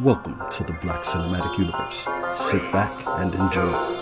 Welcome to the Black Cinematic Universe. Sit back and enjoy.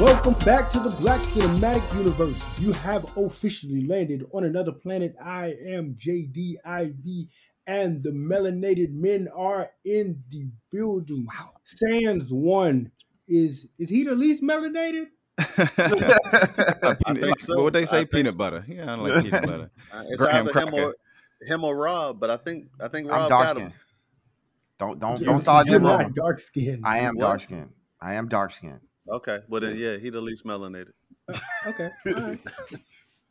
Welcome back to the Black Cinematic Universe. You have officially landed on another planet. I am JDIV, and the melanated men are in the building. Wow. Sans one is is he the least melanated? peanut, so. What would they say? Peanut so. butter. Yeah, I don't like peanut butter. Uh, it's Graham either him or, him or Rob, but I think I think Rob got him. Don't don't don't start You're not dark skin. I am what? dark skin. I am dark skin. Okay. Well then, yeah, he the least melanated. Uh, okay.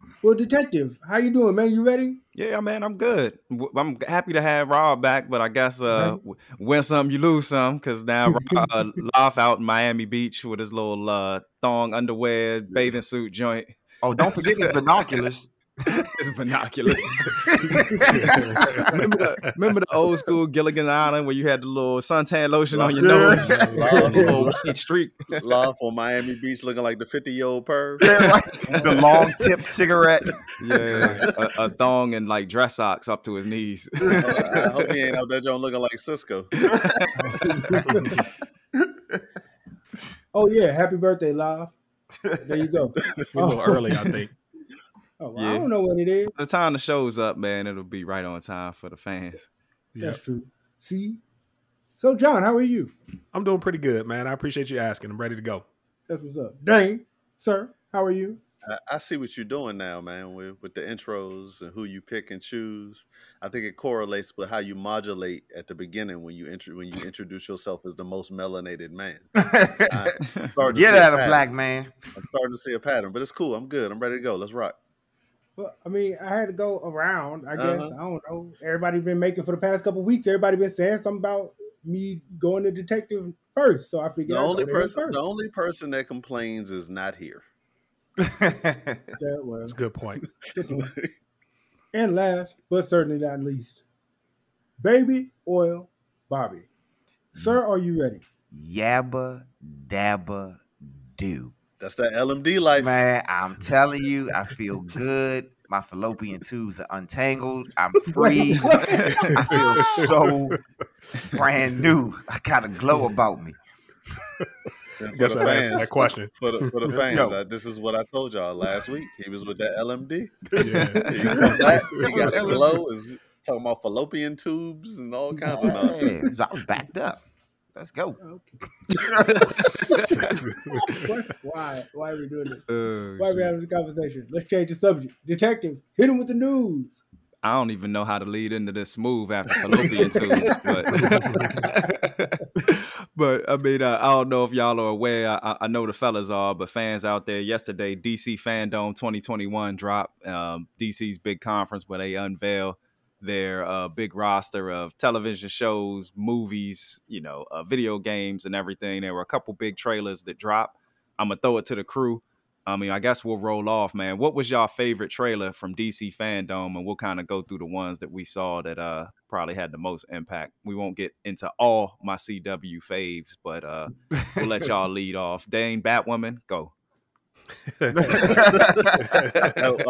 All right. well, detective, how you doing, man? You ready? Yeah, man, I'm good. I'm happy to have Rob back, but I guess uh, right. win some, you lose some, because now Rob uh, laugh out in Miami Beach with his little uh, thong underwear bathing suit joint. Oh, don't forget his binoculars. it's binoculars. remember, the, remember the old school Gilligan Island where you had the little suntan lotion on your nose, little white streak. Love for Miami Beach looking like the fifty year old perv. the long tip cigarette. Yeah, a, a, thong and like dress socks up to his knees. Oh, I hope he ain't out there looking like Cisco. oh yeah, happy birthday, live. There you go. a little oh. early, I think. Oh, well, yeah. I don't know what it is. By the time the show's up, man, it'll be right on time for the fans. That's true. See? So, John, how are you? I'm doing pretty good, man. I appreciate you asking. I'm ready to go. That's what's up. Dane, sir, how are you? I, see what you're doing now, man, with, with the intros and who you pick and choose. I think it correlates with how you modulate at the beginning when you int- when you introduce yourself as the most melanated man. Get out of black man. I'm starting to see a pattern, but it's cool. I'm good. I'm ready to go. Let's rock. Well, I mean, I had to go around. I guess uh-huh. I don't know. Everybody been making for the past couple weeks. Everybody been saying something about me going to detective first, so I figured the only person the only person that complains is not here. that was That's a good point. and last, but certainly not least, baby oil Bobby. Sir, are you ready? Yabba dabba do. That's that LMD life. Man, I'm telling you, I feel good. My fallopian tubes are untangled. I'm free. I feel so brand new. I got a glow about me. Guess I asked that question. For the, for the fans, I, this is what I told y'all last week. He was with that LMD. Yeah. he, back, he got that glow. Is talking about fallopian tubes and all kinds of nonsense. I was backed up. Let's go. Okay. why? Why are we doing this? Uh, why are we having this conversation? Let's change the subject. Detective, hit him with the news. I don't even know how to lead into this move after fallopian tubes, but but I mean, uh, I don't know if y'all are aware. I, I, know the fellas are, but fans out there, yesterday DC Fandom 2021 dropped um, DC's big conference where they unveil their uh, big roster of television shows, movies, you know, uh, video games, and everything. There were a couple big trailers that dropped. I'm gonna throw it to the crew. I mean, I guess we'll roll off, man. What was y'all favorite trailer from DC Fandom, and we'll kind of go through the ones that we saw that uh probably had the most impact. We won't get into all my CW faves, but uh we'll let y'all lead off. Dane, Batwoman, go. I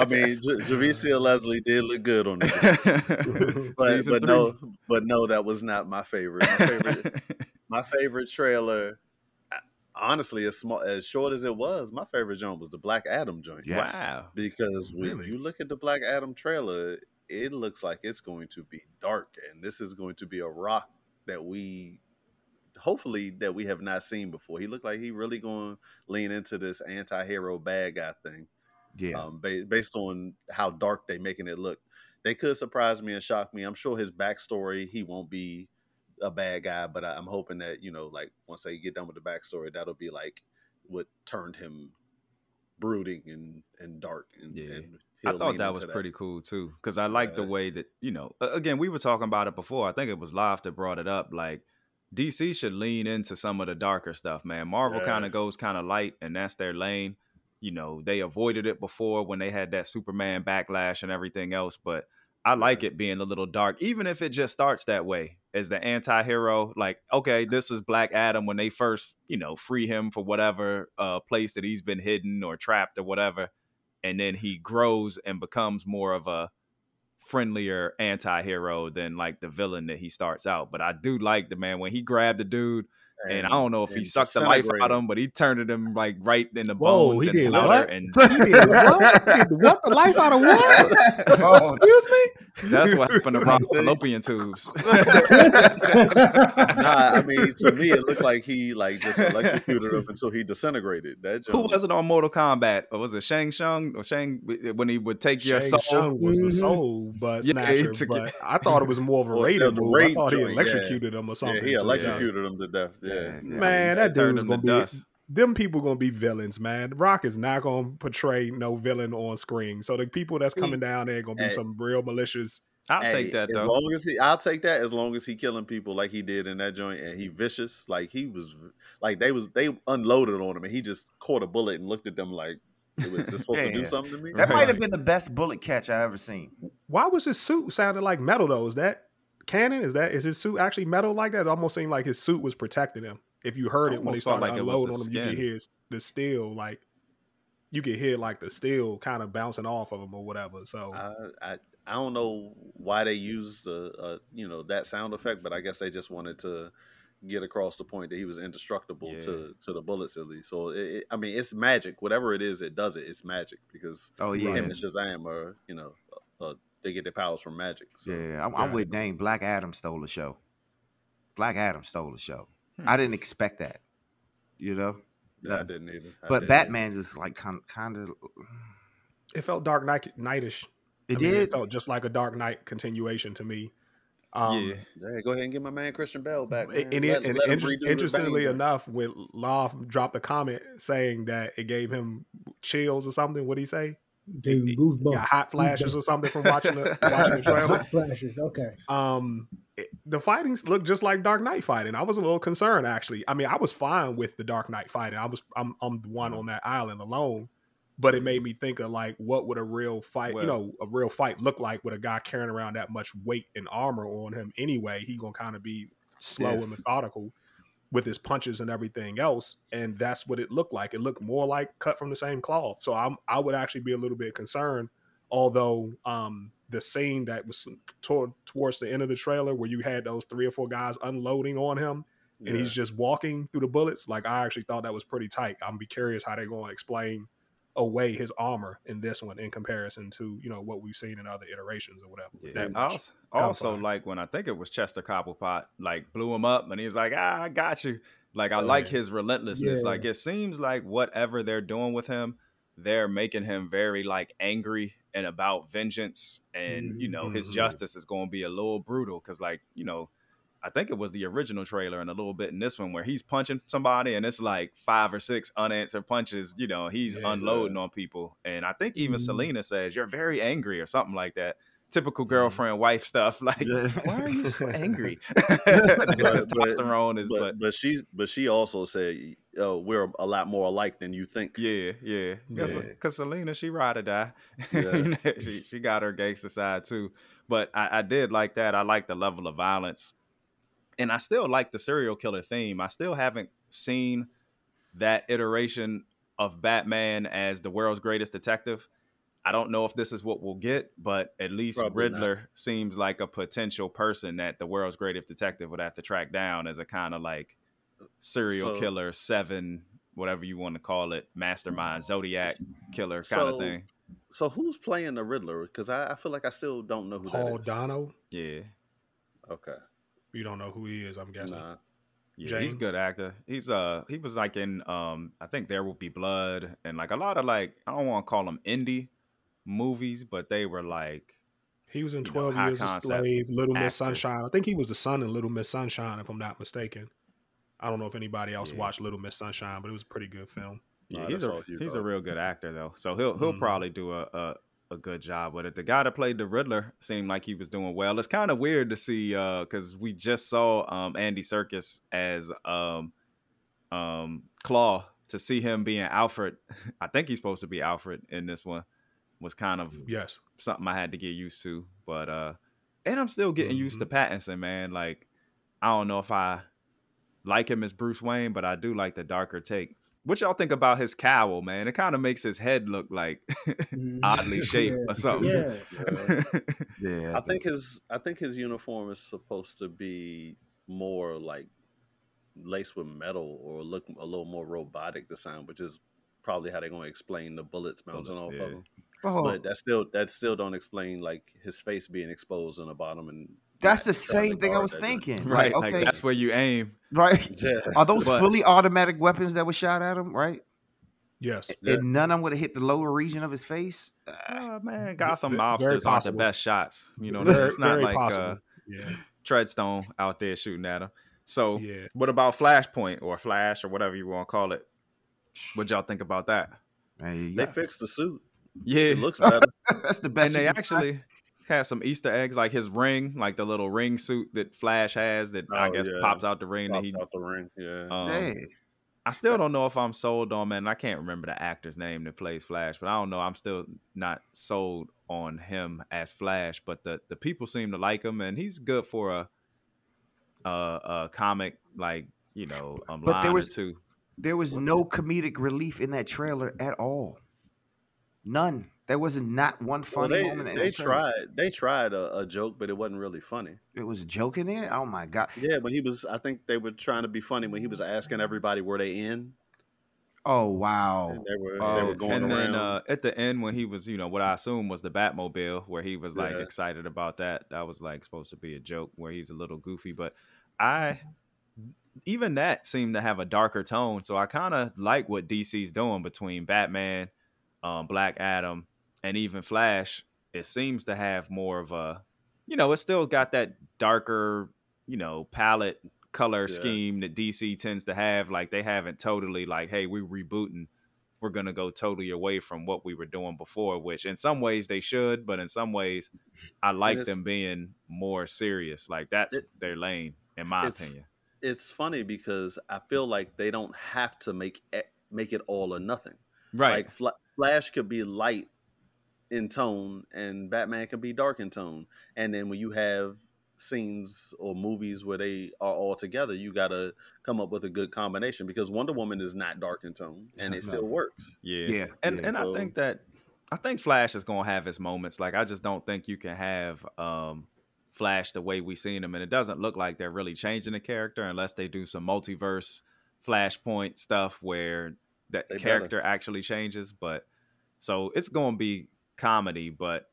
mean, J- Javicia Leslie did look good on it, but, but no, but no, that was not my favorite. My favorite, my favorite trailer, honestly, as small as short as it was, my favorite joint was the Black Adam joint. Yes. Wow! Because when really? you look at the Black Adam trailer, it looks like it's going to be dark, and this is going to be a rock that we hopefully that we have not seen before. He looked like he really going to lean into this anti-hero bad guy thing. Yeah. Um, ba- based on how dark they making it look, they could surprise me and shock me. I'm sure his backstory, he won't be a bad guy, but I, am hoping that you know, like once they get done with the backstory, that'll be like what turned him brooding and and dark. And, yeah. And I thought that was that. pretty cool too, because I like the way that you know. Again, we were talking about it before. I think it was Live that brought it up. Like DC should lean into some of the darker stuff, man. Marvel yeah. kind of goes kind of light, and that's their lane. You know, they avoided it before when they had that Superman backlash and everything else, but I like it being a little dark, even if it just starts that way as the anti-hero. Like, okay, this is Black Adam when they first, you know, free him for whatever uh, place that he's been hidden or trapped or whatever, and then he grows and becomes more of a friendlier anti-hero than like the villain that he starts out. But I do like the man when he grabbed the dude and, and I don't know if he sucked the life out of him, but he turned him like right in the bones Whoa, he and did what? And he did what? He did what? The life out of what? oh, Excuse me. That's what happened to Rob fallopian tubes. nah, I mean, to me, it looked like he like just electrocuted him until he disintegrated. That Who was it on Mortal Kombat? Or was it Shang Tsung or Shang when he would take Shang your soul? Shang was mm-hmm. the soul, but yeah, Snatcher, but I thought it was more of a well, rated move. I thought he electrocuted yeah. him or something. Yeah, he electrocuted him to death. Yeah. Yeah, man, that dude's gonna be. Dust. Them people gonna be villains, man. Rock is not gonna portray no villain on screen. So the people that's coming mm. down there gonna be hey, some real malicious. I'll hey, take that though. As long as he, I'll take that as long as he killing people like he did in that joint, and he vicious. Like he was, like they was they unloaded on him, and he just caught a bullet and looked at them like, was this supposed yeah, to do something to me? That right. might have been the best bullet catch I ever seen. Why was his suit sounding like metal though? Is that canon? Is that is his suit actually metal like that? It almost seemed like his suit was protecting him. If you heard it when they started like unload on him, skin. you could hear the steel like you could hear like the steel kind of bouncing off of him or whatever. So uh, I I don't know why they used the uh, you know that sound effect, but I guess they just wanted to get across the point that he was indestructible yeah. to to the bullets at least. So it, it, I mean, it's magic. Whatever it is, it does it. It's magic because oh yeah, him and Shazam are you know uh, they get their powers from magic. So. Yeah, I'm, yeah. I'm with Dane. Black Adam stole the show. Black Adam stole the show. Hmm. I didn't expect that. You know. Yeah, I didn't either. I but didn't Batman's is like kind kind of. It felt Dark Knight nightish. It I did. Mean, it felt just like a Dark Knight continuation to me. Um, yeah. yeah, go ahead and get my man Christian Bale back. Man. And, let, and, let inter- interestingly enough, when Loft dropped a comment saying that it gave him chills or something, what did he say? Gave goosebumps. Yeah, hot flashes or something from watching the watching the trailer. Hot flashes, okay. Um, it, the fightings look just like Dark Knight fighting. I was a little concerned actually. I mean, I was fine with the Dark Knight fighting. I was I'm I'm the one on that island alone, but it made me think of like what would a real fight, well, you know, a real fight look like with a guy carrying around that much weight and armor on him anyway. He gonna kind of be slow and methodical with his punches and everything else. And that's what it looked like. It looked more like cut from the same cloth. So I'm, I would actually be a little bit concerned, although um, the scene that was toward, towards the end of the trailer where you had those three or four guys unloading on him and he's just walking through the bullets, like I actually thought that was pretty tight. I'm be curious how they're going to explain away his armor in this one in comparison to you know what we've seen in other iterations or whatever. Yeah. also, also like when I think it was Chester Cobblepot, like blew him up and he's like, ah, I got you. Like I oh, like his relentlessness. Yeah. Like it seems like whatever they're doing with him, they're making him very like angry and about vengeance, and you know his mm-hmm. justice is going to be a little brutal because like you know I think it was the original trailer and a little bit in this one where he's punching somebody and it's like five or six unanswered punches. You know, he's yeah, unloading on people. And I think even mm-hmm. Selina says, You're very angry or something like that. Typical mm-hmm. girlfriend wife stuff. Like, yeah. why are you so angry? testosterone is, but, but but she but she also said, "Oh, we're a lot more alike than you think." Yeah, yeah. Because yeah. Selina, she ride or die. Yeah. she she got her gangster side too. But I, I did like that. I like the level of violence and I still like the serial killer theme. I still haven't seen that iteration of Batman as the world's greatest detective. I don't know if this is what we'll get, but at least Probably Riddler not. seems like a potential person that the world's greatest detective would have to track down as a kind of like serial so, killer, seven, whatever you want to call it, mastermind, Zodiac killer kind so, of thing. So who's playing the Riddler? Because I, I, feel like I still don't know who Paul Dano. Yeah. Okay. You don't know who he is, I'm guessing. Nah. Yeah, James? he's a good actor. He's uh he was like in um I think There Will Be Blood and like a lot of like I don't want to call them indie movies, but they were like he was in Twelve know, Years a Slave, Little Miss Sunshine. I think he was the son in Little Miss Sunshine, if I'm not mistaken. I don't know if anybody else yeah. watched Little Miss Sunshine, but it was a pretty good film. Yeah, he's a he's a real good actor though, so he'll he'll mm-hmm. probably do a, a a good job with it. The guy that played the Riddler seemed like he was doing well. It's kind of weird to see uh because uh, we just saw um, Andy Serkis as um, um, Claw. To see him being Alfred, I think he's supposed to be Alfred in this one. was kind of Yes. something I had to get used to. But uh and I'm still getting used to Mm-hmm. Pattinson, man. Like I don't know if I like him as Bruce Wayne, but I do like the darker take. What y'all think about his cowl, man? It kind of makes his head look like mm. oddly shaped Yeah. or something. Yeah. Yeah, I think his I think his uniform is supposed to be more like laced with metal or look a little more robotic to sound, which is probably how they're going to explain the bullets bouncing Bullets, off yeah. of him. Oh, But that still that still don't explain like his face being exposed on the bottom and that's the not trying to same thing I was thinking. right. Like, okay, Like that's where you aim. right. Yeah. Are those But- fully automatic weapons that were shot at him? Right. Yes. Yeah. And none of them would have hit the lower region of his face. Oh, man, Gotham ve- mobsters aren't the best shots. You know, Very, it's not very like uh, yeah. Treadstone out there shooting at him. So, Yeah. what about Flashpoint or Flash or whatever you want to call it? What y'all think about that? hey, They yeah. fixed the suit. Yeah, It looks better. that's the best. and they actually had some Easter eggs, like his ring, like the little ring suit that Flash has that I Oh, guess yeah. pops out the ring. that Pops he, out the ring. Yeah. um. Hey, I still don't know if I'm sold on man. I can't remember the actor's name that plays Flash, but I don't know. I'm still not sold on him as Flash. But the the people seem to like him, and he's good for a a, a comic like you know um, But there was- or two. there was no comedic relief in that trailer at all. None. There wasn't not one Well, funny they moment. In they that trailer. tried they tried a, a joke, but it wasn't really funny. It was a joke in there. Oh my god. Yeah, when he was, I think they were trying to be funny when he was asking everybody where they in, Oh wow. and they were they Oh, were going and around. then uh, at the end when he was, you know, what I assume was the Batmobile, where he was like Yeah. excited about that. That was like supposed to be a joke where he's a little goofy, but I even that seemed to have a darker tone. So I kind of like what DC's doing between Batman, um, Black Adam, and even Flash. It seems to have more of a, you know, it's still got that darker, you know, palette color Yeah. scheme that DC tends to have. Like they haven't totally like, hey, we're rebooting. We're gonna go totally away from what we were doing before, which in some ways they should, but in some ways I like them being more serious. Like that's It- their lane, in my it's- opinion. it's funny because I feel like they don't have to make make it all or nothing. Right. Like Fla- Flash could be light in tone, and Batman can be dark in tone. And then when you have scenes or movies where they are all together, you got to come up with a good combination because Wonder Woman is not dark in tone, and it No. still works. Yeah. Yeah, And yeah. and I think that I think Flash is gonna have his moments. Like I just don't think you can have um Flash the way we've seen him, and it doesn't look like they're really changing the character unless they do some multiverse Flashpoint stuff where that They better. character actually changes. But so it's gonna be comedy, but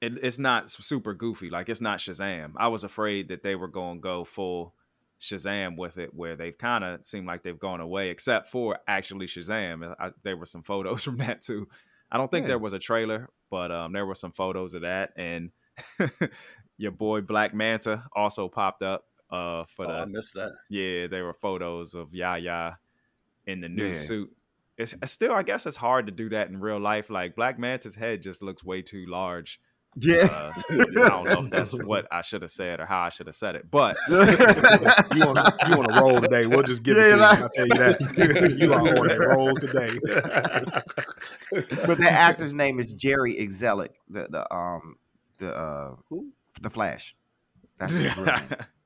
it, it's not super goofy. Like it's not Shazam. I was afraid that they were gonna go full Shazam with it, where they've kind of seemed like they've gone away, except for actually Shazam. I, there were some photos from that too. I don't think Yeah. there was a trailer, but um, there were some photos of that, and your boy Black Manta also popped up uh, for Oh, I missed that. yeah. There were photos of Yaya in the new Yeah. suit. It's, it's still, I guess, it's hard to do that in real life. Like Black Manta's head just looks way too large. Yeah. Uh, I don't know if that's what I should have said or how I should have said it, but you on you on a roll today. We'll just give it Yeah, to you. I'll tell you that. you are on a roll today. but the actor's name is Jerry Exelic. The the um the uh Who? the Flash. That's his real name.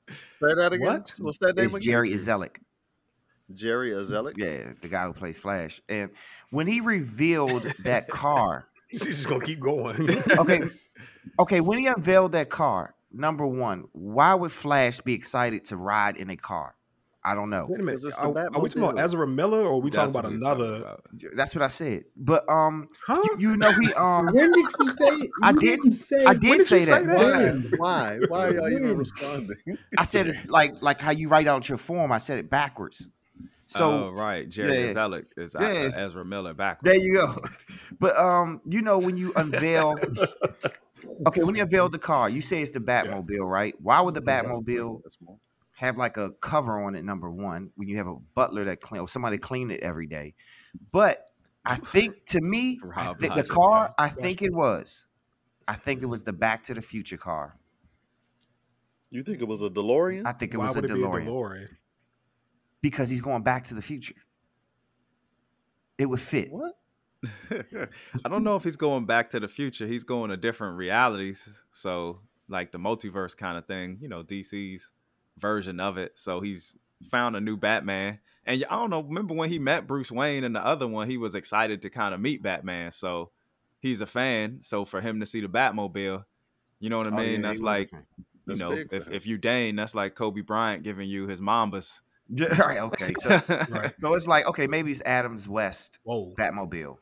Say that again. What? What's that name It's again? Jerry Exelic. Jerry Azelic. Yeah, the guy who plays Flash. And when he revealed that car, She's just gonna keep going. okay, okay, when he unveiled that car, number one, why would Flash be excited to ride in a car? I don't know. Wait a minute. Is Are, are we talking about Ezra Miller or are we that's talking about what he's another? about. That's what I said. But um, Huh? you, you know he um, When did he say? it? I did- didn't say. I did did say that. that? When? Why? Why are y'all even responding? I said it like like how you write out your form. I said it backwards. So oh, right, Jerry yeah. Zelic is Yeah. Ezra Miller backwards. There you go. But um, you know when you unveil, okay, when you unveil the car, you say it's the Batmobile, right? Why would the Batmobile have like a cover on it? Number one, when you have a butler that clean or somebody clean it every day. But I think to me, Rob the, the car. I think it was, I think it was the Back to the Future car. You think it was a DeLorean? I think it Why was a would it be a DeLorean DeLorean? Because he's going back to the future. It would fit. what? I don't know if he's going back to the future. He's going to different realities. So like the multiverse kind of thing, you know, DC's version of it. So he's found a new Batman. And I don't know, remember when he met Bruce Wayne and the other one, he was excited to kind of meet Batman. So he's a fan. So for him to see the Batmobile, you know what I Oh, mean? yeah, that's like, you That's know, if, if you Dane, that's like Kobe Bryant giving you his Mambas. Yeah, right, okay. So, Right. so it's like, okay, maybe it's Adams West Whoa. Batmobile.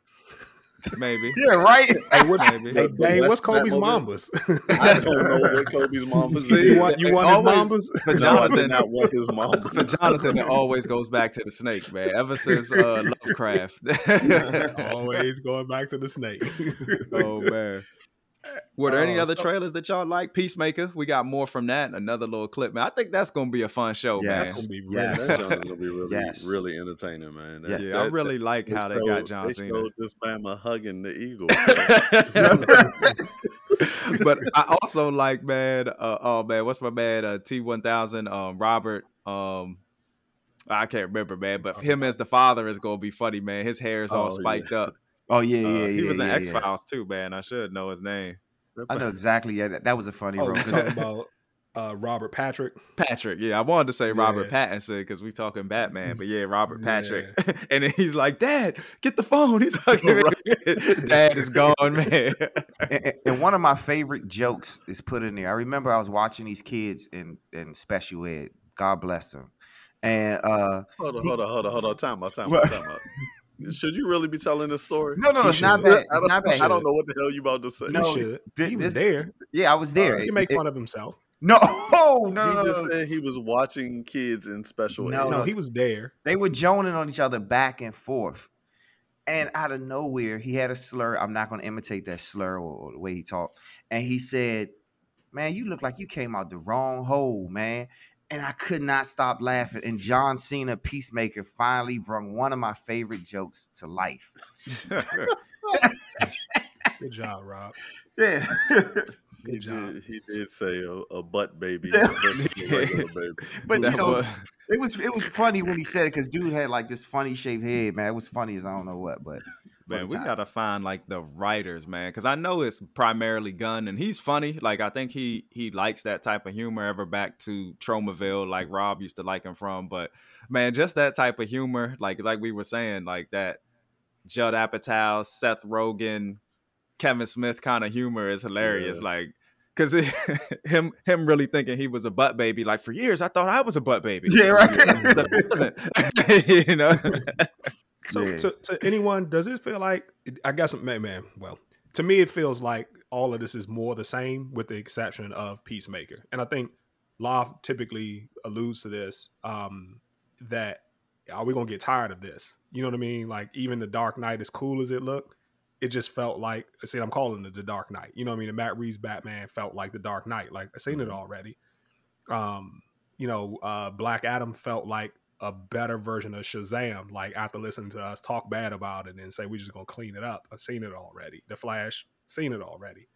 Maybe. Yeah, right. Hey, what's, Maybe. hey, Dane, what's Kobe's Batmobile. Mambas? I don't know what Kobe's mom is. you want, you want his Mambas? For No, I did Jonathan, not want his mom. for Jonathan, it always goes back to the snake, man. Ever since uh, Lovecraft. Always going back to the snake. oh man. Were there any Uh, other so- trailers that y'all like? Peacemaker, we got more from that. Another little clip, man. I think that's gonna be a fun show, Yes. That's gonna be Yeah, really That Yes. sounds gonna be really, Yes. really entertaining, man. Yeah. That- man. Yeah, I that- really like how they showed- got John they Cena. showed this Bama hugging the eagle. but I also like, man. Uh, oh man, what's my man? Uh, T one thousand. Um, Robert. Um, I can't remember, man. But him as the father is gonna be funny, man. His hair is all Oh, yeah. spiked up. Oh yeah, yeah, Uh, yeah. he was in yeah, X yeah. Files too, man. I should know his name. I know exactly. Yeah, that, that was a funny Oh, role. talking about uh, Robert Patrick? Patrick. Yeah, I wanted to say Robert Yeah. Pattinson because we talking Batman, but yeah, Robert Yeah. Patrick. and then he's like, "Dad, get the phone." He's like, "Dad is gone, man." and, and- and one of my favorite jokes is put in there. I remember I was watching these kids in in special ed. God bless them. And uh Hold on, hold on, hold on, hold on. Time out, time out, time out. Should you really be telling this story? no, no, He it's not bad. I It's don't, bad. I don't know what the hell you about to say. No, he should. thi- he was this- there. Yeah, I was uh, there. He make It- fun of himself. No, no, no, he no, just no. said he was watching kids in special No, ed. No, no. he was there. They were joning on each other back and forth. And out of nowhere, he had a slur. I'm not going to imitate that slur or, or the way he talked. And he said, Man, you look like you came out the wrong hole, man. And I could not stop laughing. And John Cena, Peacemaker, finally brought one of my favorite jokes to life. Good job, Rob. Yeah. He Good job. did, he did say a, a butt baby a baby. but you That's know, what- it was it was funny when he said it because dude had like this funny shaped head, man. It was funny as I don't know what, but Man, we time. gotta find like the writers, man, because I know it's primarily Gunn, and he's funny. Like I think he he likes that type of humor. Ever back to Tromaville, like Rob used to like him from. But man, just that type of humor, like like we were saying, like that Judd Apatow, Seth Rogen, Kevin Smith kind of humor is hilarious. Yeah. Like. Cause him him really thinking he was a butt baby. Like for years, I thought I was a butt baby. yeah, right. But I wasn't. you know. So to, to anyone, does it feel like I guess man, man, well, to me it feels like all of this is more the same with the exception of Peacemaker. And I think Loft typically alludes to this, um, that are we gonna get tired of this? You know what I mean? Like even the Dark Knight, as cool as it looked, it just felt like I see I'm calling it the Dark Knight. You know what I mean? The Matt Reeves Batman felt like the Dark Knight. Like I've seen it already. Um, you know, uh Black Adam felt like a better version of Shazam, like after listening to us talk bad about it and say we're just gonna clean it up. I've seen it already. The Flash, seen it already.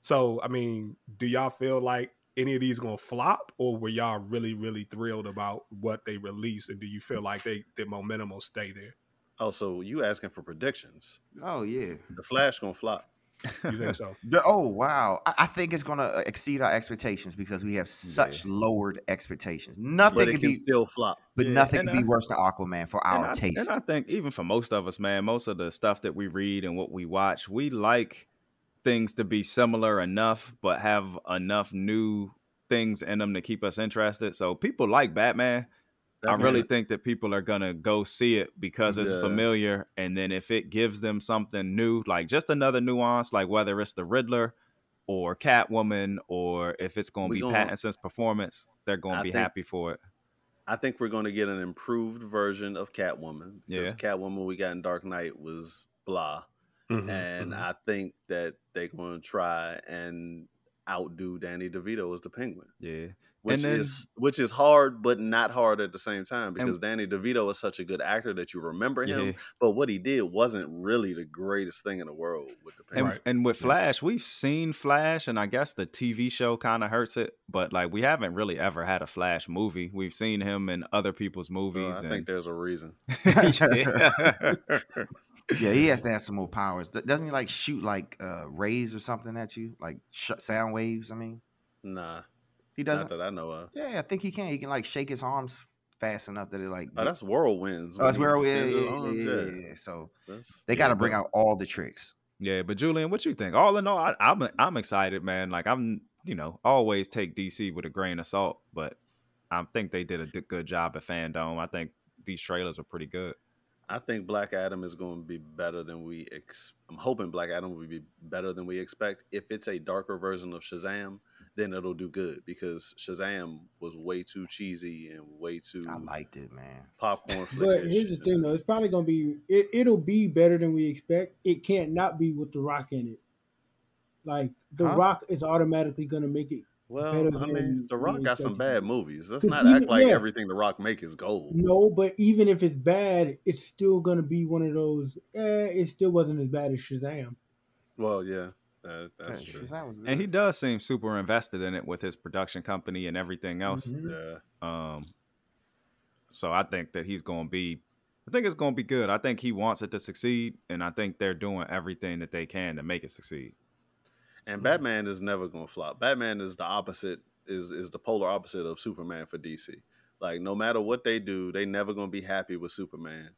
So I mean, do y'all feel like any of these gonna flop, or were y'all really, really thrilled about what they released, and do you feel like they the momentum will stay there? Oh, so you asking for predictions? Oh yeah. The Flash gonna flop. You think so? Oh wow! I, I think it's gonna uh, exceed our expectations because we have such lowered expectations. Nothing could can be, still flop. but Yeah, nothing and could be worse than Aquaman for our I, taste. And I think even for most of us, man, most of the stuff that we read and what we watch, we like things to be similar enough, but have enough new things in them to keep us interested. So people like Batman. I Batman- really think that people are gonna go see it because it's Yeah. familiar, and then if it gives them something new, like just another nuance, like whether it's the Riddler or Catwoman, or if it's gonna We be gonna- Pattinson's performance, they're gonna I be think- happy for it. I think we're going to get an improved version of Catwoman. Because Yeah. Catwoman we got in Dark Knight was blah. Mhm, and mhm. I think that they're going to try and outdo Danny DeVito as the Penguin. Yeah, which then- is which is hard but not hard at the same time because Danny DeVito is such a good actor that you remember him, Yeah. but what he did wasn't really the greatest thing in the world with the And. Right. and with Yeah. Flash, we've seen Flash, and I guess the TV show kind of hurts it. But like, we haven't really ever had a Flash movie. We've seen him in other people's Well, movies. I and, think there's a reason. yeah. Yeah, he has to have some more powers. Doesn't he like shoot like uh, rays or something at you, like sh- sound waves? I mean, Nah, he doesn't. that I know of. Yeah, I think he can. He can like shake his arms fast enough that it like. Oh, that's whirlwinds. oh, that's when where he we. Yeah, yeah, yeah, yeah. yeah, yeah. So That's- they Yeah, got to bring out all the tricks. Yeah, but Julian, what you think? All in all, I, I'm I'm excited, man. Like I'm, you know, always take DC with a grain of salt, but I think they did a d- good job at Fandom. I think these trailers are pretty good. I think Black Adam is going to be better than we. Ex- I'm hoping Black Adam will be better than we expect. If it's a darker version of Shazam, then it'll do good because Shazam was way too cheesy and way too I liked it, man. popcorn. But here's the thing, though. It's probably gonna be. It, it'll be better than we expect. It can't not be with the Rock in it. Like the Huh? Rock is automatically gonna make it. Well, better I than mean, The Rock got some bad movies. Let's 'Cause not even- act like yeah. everything The Rock make is gold. No, but even if it's bad, it's still gonna be one of those. Eh, it still wasn't as bad as Shazam. Well, yeah, that, that's Yeah, true. Shazam And he does seem super invested in it with his production company and everything else. Mhm. Yeah, Um, so I think that he's going to be. I think it's going to be good. I think he wants it to succeed, and I think they're doing everything that they can to make it succeed. and Batman is never going to flop. Batman is the opposite. Is is the polar opposite of Superman for DC. Like no matter what they do, they never going to be happy with Superman.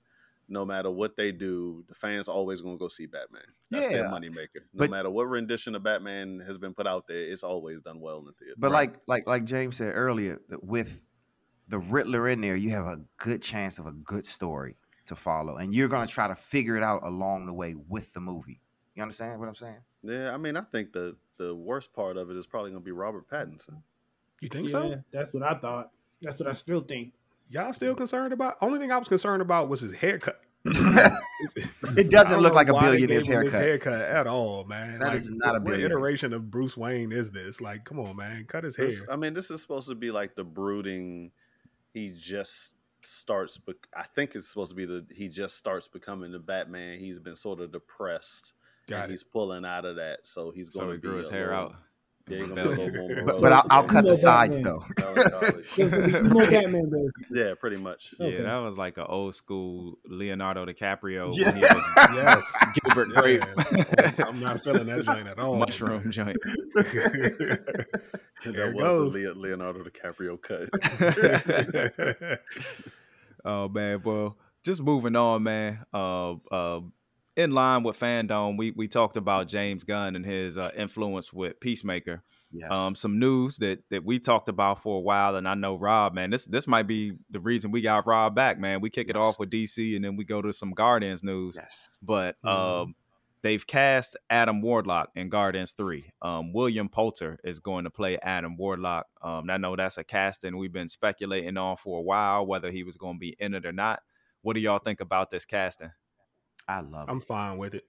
No matter what they do, the fans always going to go see Batman. That's their Yeah. moneymaker. No But- matter what rendition of Batman has been put out there, it's always done well in the theater. But like like like James said earlier, that with the Riddler in there, you have a good chance of a good story to follow, and you're gonna try to figure it out along the way with the movie. You understand what I'm saying? yeah, I mean, I think the the worst part of it is probably going to be Robert Pattinson. You think yeah, so? that's what I thought. That's what I still think. Y'all still concerned about? Only thing I was concerned about was his haircut. It doesn't look like a billionaire's gave him haircut. haircut at all, man. That like, is not a what billionaire. iteration of Bruce Wayne is this? Like, come on, man, cut his hair. I mean, this is supposed to be like the brooding. He just starts. bec- I think it's supposed to be the. He just starts becoming the Batman. He's been sort of depressed, Got and it. he's pulling out of that. So he's going he to grew his hair out. Yeah, he's gonna be a little more. But, but I'll, I'll cut the sides Batman. though. Melancholy. It's gonna be more Batman version. yeah, pretty much. Yeah, Okay. that was like an old school Leonardo DiCaprio Yeah. when he was Yes. Gilbert Yeah. Grape. I'm not feeling that joint at all. Mushroom joint. that was goes. the Leonardo DiCaprio cut. oh man, well, just moving on, man. Uh, uh, in line with fandom, we we talked about James Gunn and his uh, influence with Peacemaker. Yes. Um, some news that that we talked about for a while, and I know Rob, man, this this might be the reason we got Rob back, man. We kick it off with DC, and then we go to some Guardians news. yes. but Mhm. um, they've cast Adam Warlock in Guardians Three. Um, William Poulter is going to play Adam Warlock. Um, I know that's a casting we've been speculating on for a while whether he was going to be in it or not. What do y'all think about this casting? I love it. I'm it. fine with it.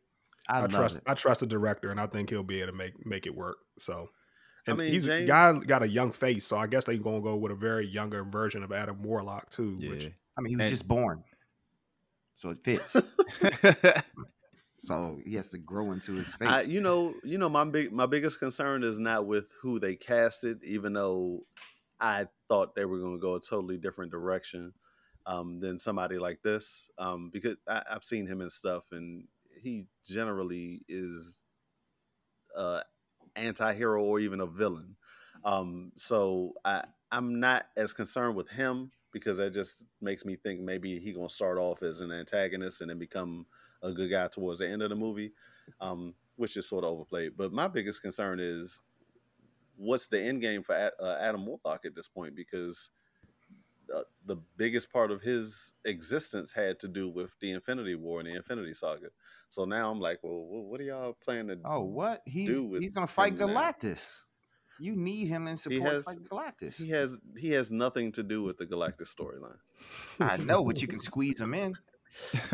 I, I, love trust it. I trust the director, and I think he'll be able to make make it work. So, I and mean, he's James- guy got a young face, so I guess they're gonna go with a very younger version of Adam Warlock too. Which I mean, he was And- just born, so it fits. so he has to grow into his face. I, you know, you know, my big my biggest concern is not with who they casted, even though I thought they were going to go a totally different direction um, than somebody like this, um, because I, I've seen him and stuff, and he generally is uh, anti-hero or even a villain. Um, so I I'm not as concerned with him because that just makes me think maybe he gonna start off as an antagonist and then become a good guy towards the end of the movie, um, which is sort of overplayed. But my biggest concern is what's the end game for uh, Adam Warlock at this point because uh, the biggest part of his existence had to do with the Infinity War and the Infinity Saga. So now I'm like, well, what are y'all planning to? oh, what? He's do with he's gonna fight him now? Galactus. You need him in support has- to Galactus. He has he has nothing to do with the Galactus storyline. I know, but you can squeeze him in.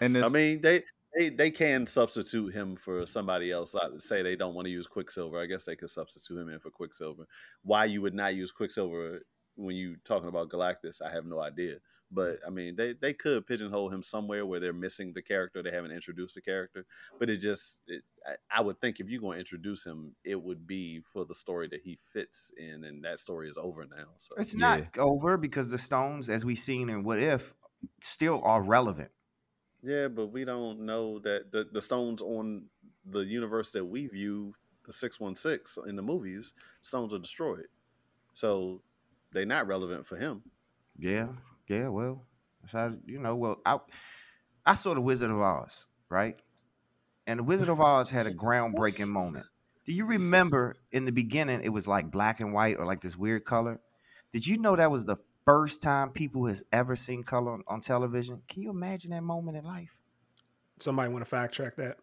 and I mean, they they, they can substitute him for somebody else. I would say they don't want to use Quicksilver. I guess they could substitute him in for Quicksilver. Why you would not use Quicksilver when you talking about Galactus, I have no idea. But I mean, they, they could pigeonhole him somewhere where they're missing the character. They haven't introduced the character, but it just it, I, I would think if you're going to introduce him, it would be for the story that he fits in, and that story is over now. So It's not over because the Stones, as we've seen in What If, still are relevant. Yeah, but we don't know that the, the stones on the universe that we view, the 616 in the movies, stones are destroyed. So they're not relevant for him. Yeah, yeah. Well, that's how you know. Well, I I saw the Wizard of Oz, right? And the Wizard of Oz had a groundbreaking moment. Do you remember in the beginning it was like black and white or like this weird color? Did you know that was the first time people has ever seen color on, on television? Can you imagine that moment in life? Somebody want to fact check that?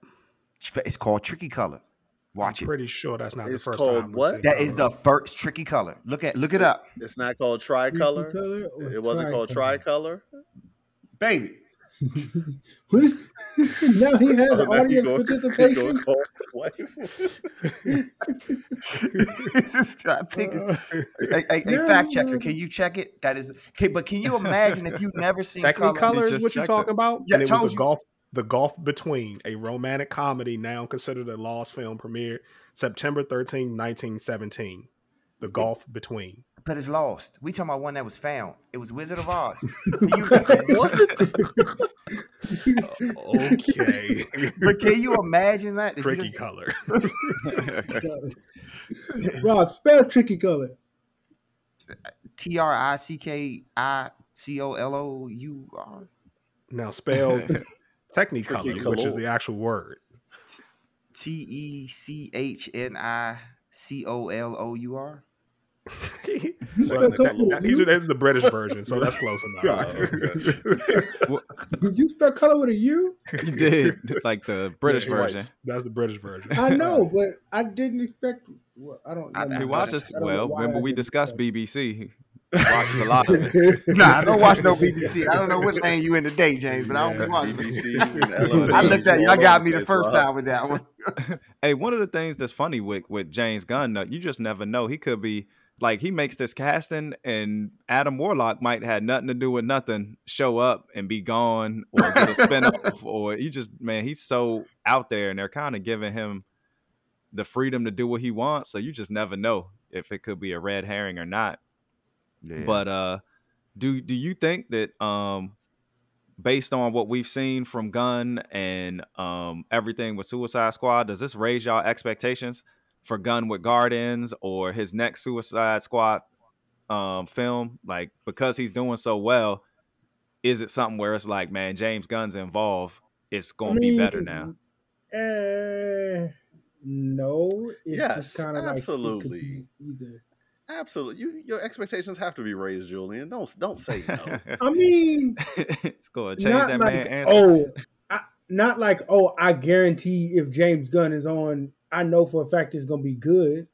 It's called tricky color. Watch I'm it. pretty sure that's not It's the first called time. what? seen That color. is the first tricky color. Look at look it up, It's not called tricolor. Color It wasn't called tricolor. baby. What? now he has Oh, now audience gonna- participation. gonna call his wife. I think it's- a, a- a fact checker. Can you check it? That is okay, but can you imagine if you've never seen Technicolor color? is what you're talking it. about. Yeah, and it was told the you. golf, the Gulf between a romantic comedy now considered a lost film premiered September 13, 1917. The golf between. But it's lost. We talking about one that was found. It was Wizard of Oz. You- uh, Okay. but can you imagine that? If Tricky color. Rob, spell tricky color. T R I C K I C O L O U R. Now spell Technicolor, Tricky which is the actual word. T E C H N I C O L O U R. Well, that- that- these are that's the British version, so that's close enough. Uh, did you spell color with a U? You did like the British Yeah, you're right. version. That's the British version. I know, but I didn't expect. Well, I don't. I- know. I He watches I well. why Remember we discussed BBC. He watches a lot of it. Nah, I don't watch no BBC. I don't know what lane you in today, James, but I don't Yeah, be watching BBC BBC. and Elevator I looked at you. I all got me the first time with that one. Hey, one of the things that's funny with with James Gunn, you just never know. He could be like he makes this casting, and Adam Warlock might have nothing to do with nothing, show up and be gone, or get a spinoff, or he just man, he's so out there, and they're kind of giving him the freedom to do what he wants. So you just never know if it could be a red herring or not. But uh, do do you think that um, based on what we've seen from Gunn and um everything with Suicide Squad, does this raise y'all expectations for Gunn with Guardians or his next Suicide Squad um film? Like because he's doing so well, is it something where it's like, man, James Gunn's involved, it's gonna be better now? Uh, no, it's Yes, just kind of like it could absolutely. be either. Absolutely, you, your expectations have to be raised, Julian. Don't don't say no. I mean, it's gonna change that like man answer. oh, I, not like oh, I guarantee if James Gunn is on, I know for a fact it's gonna be good.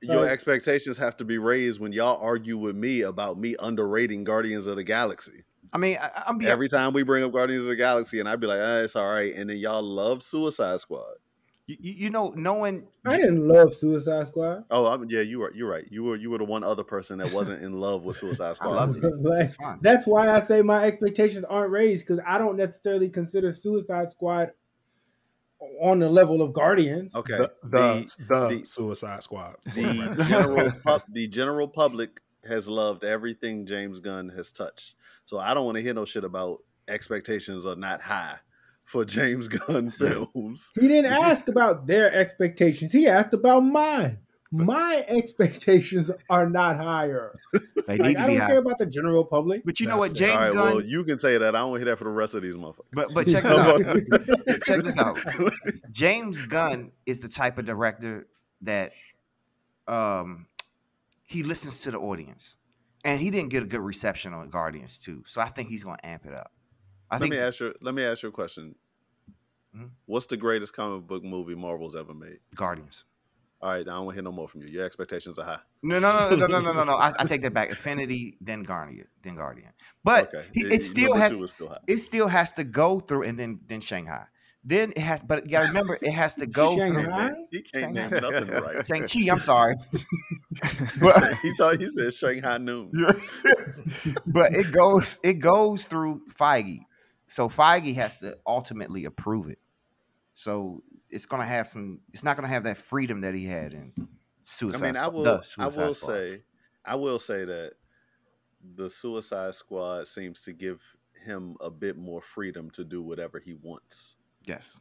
Your Like- expectations have to be raised when y'all argue with me about me underrating Guardians of the Galaxy. I mean, I, I'm be Every time we bring up Guardians of the Galaxy, and I'd be like, ah, it's all right. And then y'all love Suicide Squad. You, you you know, knowing I didn't love Suicide Squad. Oh, I'm, yeah, you were you're right. You were you were the one other person that wasn't in love with Suicide I Squad. it. Like, that's why I say my expectations aren't raised because I don't necessarily consider Suicide Squad on the level of Guardians. Okay, The, the, the, the- Suicide Squad. the general pub, the general public has loved everything James Gunn has touched. So I don't want to hear no shit about expectations are not high for James Gunn films. He didn't ask about their expectations. He asked about mine. My expectations are not higher. they Like, need I to be don't high. care about the general public. But you know what, James right, Gunn. well, you can say that. I don't want to hear that for the rest of these motherfuckers. but but check this out. check this out. James Gunn is the type of director that um he listens to the audience. And he didn't get a good reception on Guardians Two. So I think he's gonna amp it up. I let me ask you. Let me ask you a question. Mhm. What's the greatest comic book movie Marvel's ever made? Guardians. All right, I don't want to hear no more from you. Your expectations are high. No, no, no, no, no, no, no, no. I, I take that back. Infinity, then Guardian, then Guardian. But okay, he, It- it still has still high. it still has to go through and then then Shanghai. Then it has, but you gotta remember, it has to go through. Shanghai? He can't name nothing right. Shang Chi, I'm sorry, but he saw he said Shanghai noon. but it goes it goes through Feige, so Feige has to ultimately approve it. So it's gonna have some. It's not gonna have that freedom that he had in I Suicide. mean, I Squad- will I will Squad. say I will say that the Suicide Squad seems to give him a bit more freedom to do whatever he wants. yes.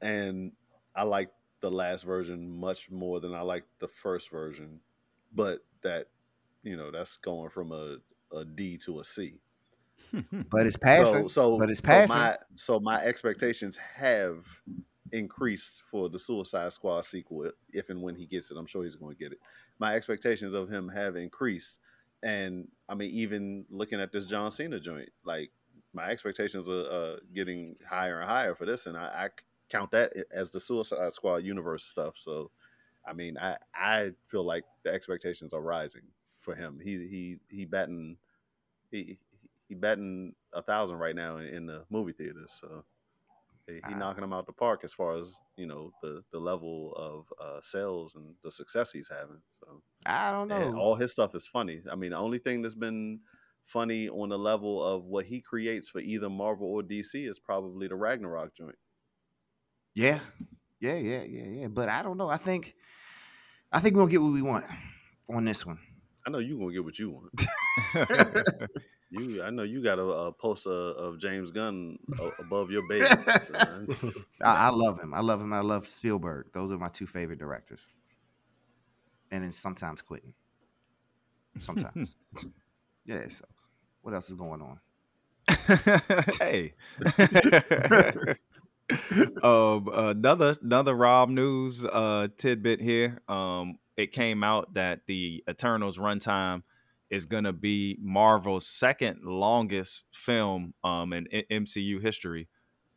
and I like the last version much more than I like the first version. But that, you know, that's going from a, a D to a C. But it's passing. So, so but it's so passing. my so my expectations have increased for the Suicide Squad sequel if and when he gets it. I'm sure he's going to get it. My expectations of him have increased, and I mean, even looking at this John Cena joint, like my expectations are uh, getting higher and higher for this, and I, I count that as the Suicide Squad universe stuff. So, I mean, I I feel like the expectations are rising for him. He he he batting he he batting a thousand right now in, in the movie theaters. So he, he Ah. knocking them out the park as far as you know the the level of uh, sales and the success he's having. So I don't know. and all his stuff is funny. I mean, the only thing that's been funny on the level of what he creates for either Marvel or DC is probably the Ragnarok joint. Yeah, yeah, yeah, yeah, yeah. But I don't know. I think, I think gonna get what we want on this one. I know you're gonna get what you want. You, I know you got a, a poster of James Gunn above your bed. son. I, I love him. I love him. I love Spielberg. Those are my two favorite directors. And then sometimes quitting. Sometimes. yeah. So, what else is going on? hey. um, another another Rob news uh, tidbit here. Um, it came out that the Eternals runtime is going to be Marvel's second longest film um, in, MCU history.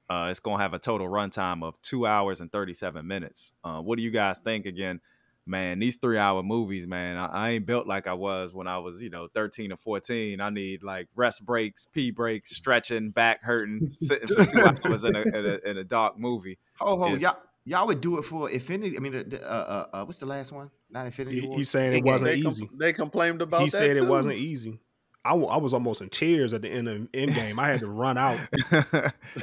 Uh, it's going to have a total runtime of two hours and 37 minutes. Uh, what do you guys think? Again, man, these three hour movies, man, I, I ain't built like I was when I was, you know, 13 or 14. I need like rest breaks, pee breaks, stretching, back hurting, sitting for two hours in a, in a, in a dark movie. Oh, y'all, y'all would do it for Infinity. I mean, the, the, uh, uh, uh, what's the last one? Not Infinity He- War. he's saying it Endgame. wasn't they, com- easy. they complained about he that said it wasn't easy. I, I was almost in tears at the end of Endgame. I had to run out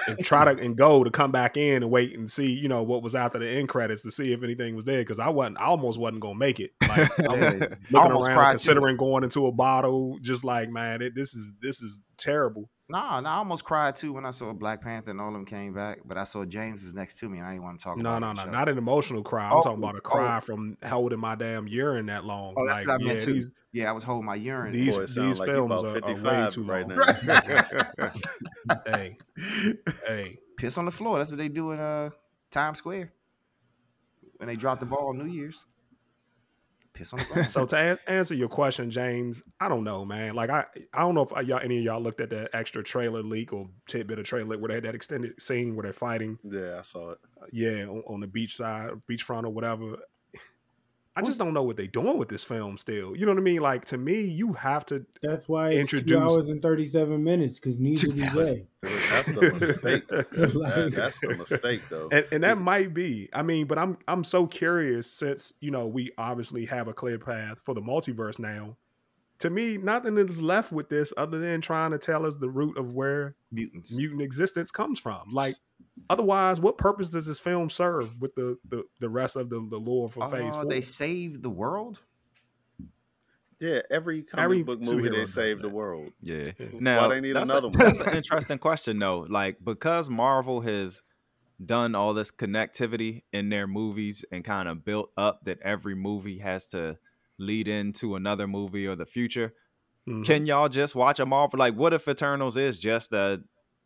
and try to and go to come back in and wait and see, you know, what was after the end credits to see if anything was there because I wasn't, I almost wasn't gonna make it. Like I'm Yeah. looking almost around, cried, too. considering going into a bottle, just like man, it, this is this is terrible. Nah, nah, I almost cried too when I saw Black Panther and all of them came back. But I saw James was next to me and I didn't want to talk No, about no, it. no, show. not an emotional cry. I'm Oh, talking about a oh. cry from holding my damn urine that long. Oh, that's like, what I meant yeah, too. these Yeah, I was holding my urine. these Boy, it these like films about are, are way too right long. now. hey, hey, Piss on the floor. That's what they do in uh Times Square when they drop the ball on New Year's. Piss on so to an- answer your question, James, I don't know, man. Like I, I don't know if y'all any of y'all looked at that extra trailer leak or tidbit of trailer where they had that extended scene where they're fighting, Yeah, I saw it. uh, yeah, on, on the beach side, beachfront or whatever. I just don't know what they're doing with this film. Still, you know what I mean? Like to me, you have to. That's why it's two Introduced- hours and thirty seven minutes because neither Two do hours. they. That's the mistake. That- that's the mistake, though. and, and that might be. I mean, but I'm I'm so curious since you know we obviously have a clear path for the multiverse now. To me, nothing is left with this other than trying to tell us the root of where Mutants. mutant existence comes from. Like, otherwise, what purpose does this film serve with the the, the rest of the, the lore for Phase Oh, Four? they save the world. yeah, every comic Every book movie superhero they does save the world. Yeah. Yeah. Now they need that's another a, one? That's an interesting question though. Like because Marvel has done all this connectivity in their movies and kind of built up that every movie has to lead into another movie or the future. Mhm. Can y'all just watch a Marvel? Like, what if Eternals is just a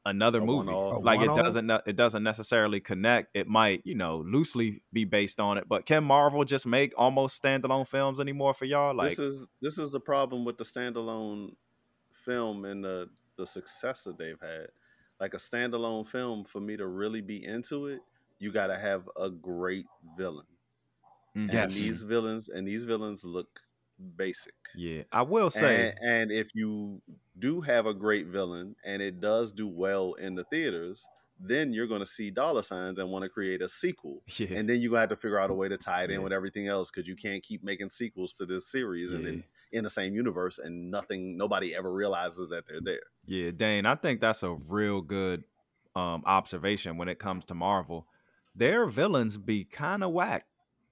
another A movie? Like it doesn't it doesn't necessarily connect. It might you know loosely be based on it, but can Marvel just make almost standalone films anymore for y'all? Like, this is this is the problem with the standalone film and the the success that they've had. Like a standalone film, for me to really be into it, you got to have a great villain. mhm. And these villains and these villains look basic. yeah, I will say. And, and if you do have a great villain and it does do well in the theaters, then you're going to see dollar signs and want to create a sequel. Yeah. And then you're going to have to figure out a way to tie it in Yeah. with everything else because you can't keep making sequels to this series and then in the same universe and nothing, nobody ever realizes that they're there. Yeah, Dane, I think that's a real good um, observation when it comes to Marvel. Their villains be kind of whack.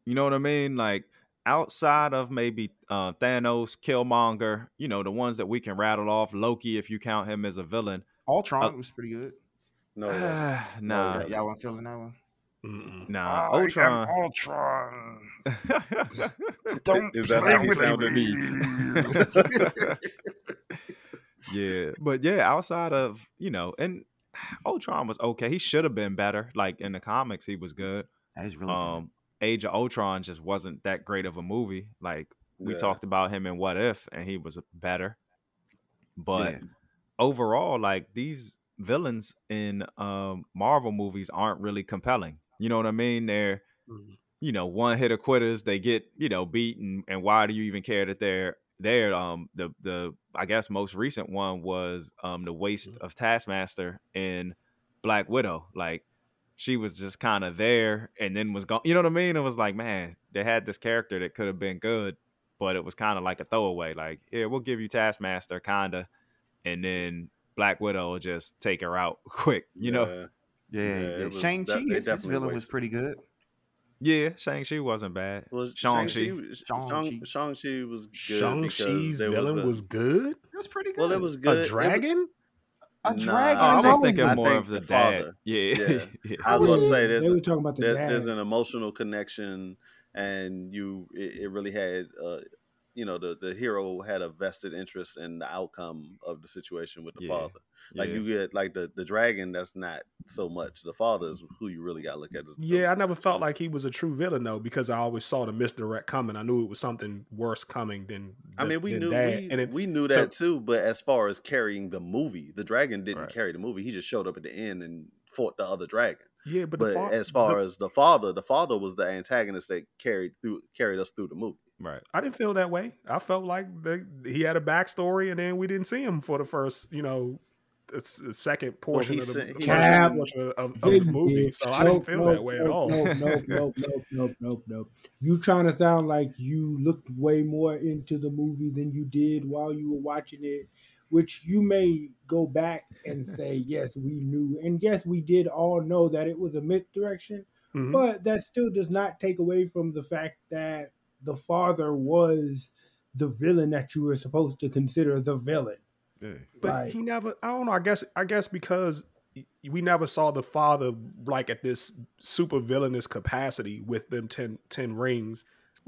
You know what I mean? Like outside of maybe uh, Thanos, Killmonger, you know, the ones that we can rattle off, Loki, if you count him as a villain. Ultron Uh, was pretty good. No, it wasn't. nah, yeah. Y'all weren't feeling that one? Mm-mm. nah, I am Ultron. Ultron. Don't Is that play how he with sounded? me. yeah, but yeah, outside of you know, and Ultron was okay. He should have been better. Like in the comics, he was good. That is really Um, Age of Ultron just wasn't that great of a movie. Like we Yeah. talked about him in What If, and he was better. But Yeah. overall, like these villains in um, Marvel movies aren't really compelling. You know what I mean? They're Mhm. you know one hitter quitters. They get you know beaten, and why do you even care that they're there? Um, the the I guess most recent one was um the waste Mhm. of Taskmaster in Black Widow. Like she was just kind of there and then was gone. You know what I mean? It was like, man, they had this character that could have been good, but it was kind of like a throwaway. Like, yeah, we'll give you Taskmaster, kinda, and then Black Widow will just take her out quick. You know? Yeah. Yeah, Yeah, yeah. was- Shang Chi, they his, his villain was pretty good. Yeah, Shang Chi wasn't bad. Was Shang Shang-Chi, Chi. Shang-Chi. Shang- Shang-Chi was good Shang Chi's villain was, was, good. It was pretty good. well, it was good. A It was- dragon? a Nah, dragon. Oh, I was always thinking more think of the, the dad. father. Yeah, Yeah. yeah. I was about to say they there's were talking about the there, dad. there's an emotional connection and you it, it really had uh you know the the hero had a vested interest in the outcome of the situation with the Yeah, father like yeah. you get like the the dragon that's not so much the father is who you really got to look at as Yeah, I never felt like he was a true villain though, because I always saw the misdirect coming. I knew it was something worse coming than. I mean, we knew Dad. we, and it, we knew so- that too. But as far as carrying the movie, the dragon didn't Right. carry the movie. He just showed up at the end and fought the other dragon. yeah, but, the But fa- as far the- as the father, the father was the antagonist that carried through carried us through the movie. Right. I didn't feel that way. I felt like the, he had a backstory, and then we didn't see him for the first, you know, it's the second portion he of the said- first he second said- portion of, of Yeah, the movie. yeah. So I didn't feel nope, that way at all. Nope, nope, nope, nope, nope, nope, nope. You trying to sound like you looked way more into the movie than you did while you were watching it, which you may go back and say, yes, we knew. And yes, we did all know that it was a misdirection, Mhm. but that still does not take away from the fact that the father was the villain that you were supposed to consider the villain. But Like- he never. I don't know. I guess. I guess because we never saw the father like at this super villainous capacity with them 10, 10 rings.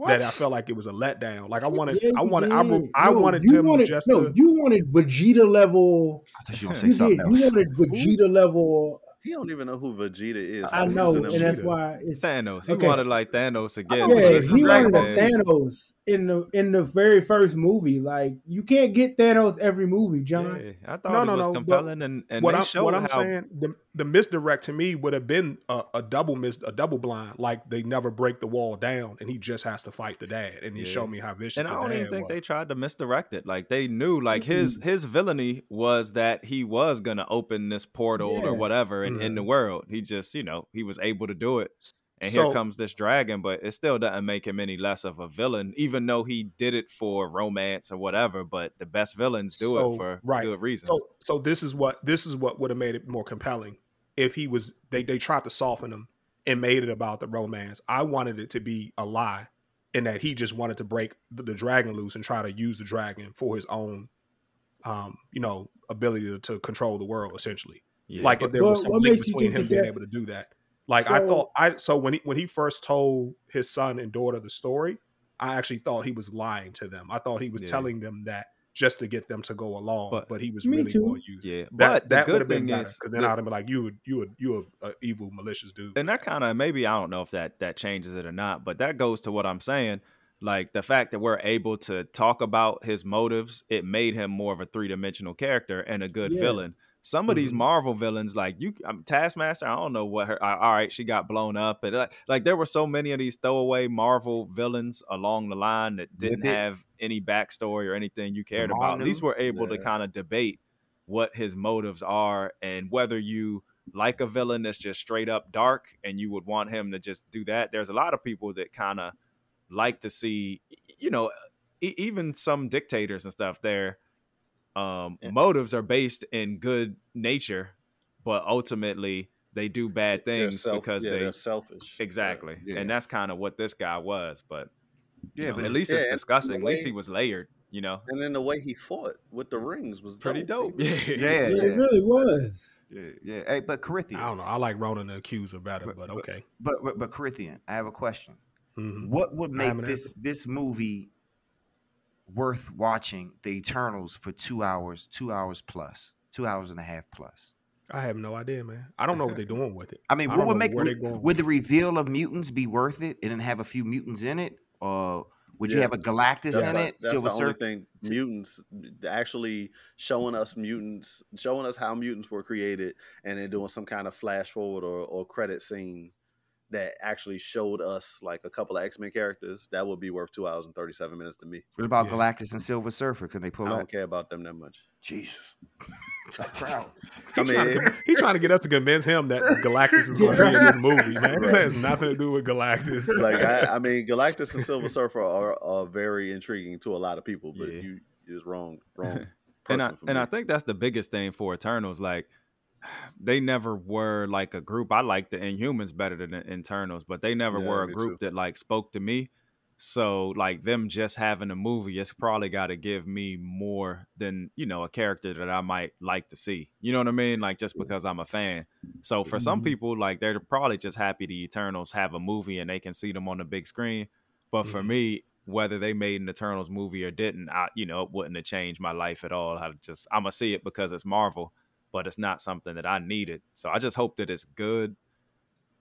That I felt like it was a letdown. Like I wanted. Yeah, I you wanted. I, re- did. I No, wanted you him wanted, just no, to. you wanted Vegeta level. I thought you were gonna say You did. something You wanted Vegeta level. He don't even know who Vegeta is. I know, and them that's why it's Thanos. He Okay. wanted like Thanos again. yeah. He wanted a Thanos in the in the very first movie. Like you can't get Thanos every movie, John. Yeah, I thought No, it no, was no, compelling, and and what they I'm, showed what I'm how saying, the, the misdirect to me would have been a, a double mis, a double blind. Like they never break the wall down, and he just has to fight the dad, and he Yeah. showed me how vicious. and I don't even think was. they tried to misdirect it. Like they knew, like his his villainy was that he was gonna open this portal Yeah. or whatever in, in the Mhm. world. He just, you know, he was able to do it. And So- here comes this dragon, but it still doesn't make him any less of a villain, even though he did it for romance or whatever. But the best villains do So, it for right. good reasons. So, so this is what this is what would have made it more compelling if he was. They they tried to soften him and made it about the romance. I wanted it to be a lie, in that he just wanted to break the, the dragon loose and try to use the dragon for his own, um, you know, ability to, to control the world. Essentially, yeah. like if there was But some link you between think him being that- able to do that. Like I thought, I so when he when he first told his son and daughter the story, I actually thought he was lying to them. I thought he was Yeah. telling them that just to get them to go along, but, But- he was really too. going to use yeah, that. but that the would good have been thing better is, because then the- I'd have been like, you would you would you a, a evil malicious dude. and that kind of maybe I don't know if that that changes it or not, but that goes to what I'm saying. Like the fact that we're able to talk about his motives, it made him more of a three dimensional character and a good Yeah. villain. Some of these Mhm. Marvel villains, like you, um, Taskmaster, I don't know what her. all right, she got blown up, and like, like there were so many of these throwaway Marvel villains along the line that didn't it. have any backstory or anything you cared Manu. about. At least we're able to kind of debate what his motives are and whether you like a villain that's just straight up dark and you would want him to just do that. There's a lot of people that kind of like to see, you know, e- even some dictators and stuff. Their um, Yeah. motives are based in good nature, but ultimately they do bad things self- because yeah, they they're selfish. exactly, Yeah. and that's kind of what this guy was. But you Yeah, know, but at least Yeah, it's and the disgusting. At least he was layered. You know, And then the way he fought with the rings was pretty dope. He Yeah, Yeah, Yeah, yeah. it really was. Yeah, yeah. Hey, but Corinthian, I don't know. I like Ronan the Accuser better, But- but, but- okay. but, but but Corinthian, I have a question. Mhm. What would make this this movie worth watching? The Eternals for two hours, two hours plus, two hours and a half plus. I have no idea, man. I don't know what they're doing with it. I mean, I what would make would, would the reveal of mutants be worth it, and then have a few mutants in it, or would you have a Galactus That's, in the, it? that's Silver the only Surfer? thing. Mutants actually showing us mutants, showing us how mutants were created, and then doing some kind of flash forward or, or credit scene that actually showed us like a couple of X Men characters. That would be worth two hours and thirty seven minutes to me. What about Yeah. Galactus and Silver Surfer? Can they pull I don't care about them that much. Jesus, crowd. I mean, trying to, he trying to get us to convince him that Galactus is going to be in this movie, man. This Right. has nothing to do with Galactus. like I, I mean, Galactus and Silver Surfer are, are very intriguing to a lot of people, but Yeah. you is wrong, wrong. and I person and. I think that's the biggest thing for Eternals. Like they never were like a group. I like the Inhumans better than the Internals, but they never Yeah, were a group too. that like spoke to me. So like them just having a movie, it's probably got to give me more than you know a character that I might like to see. You know what I mean? Like just because I'm a fan. So for some Mhm. people, like they're probably just happy the Eternals have a movie and they can see them on the big screen. But for Mhm. me, whether they made an Eternals movie or didn't, I you know it wouldn't have changed my life at all. I just I'm gonna see it because it's Marvel, but it's not something that I needed. So I just hope that it's good.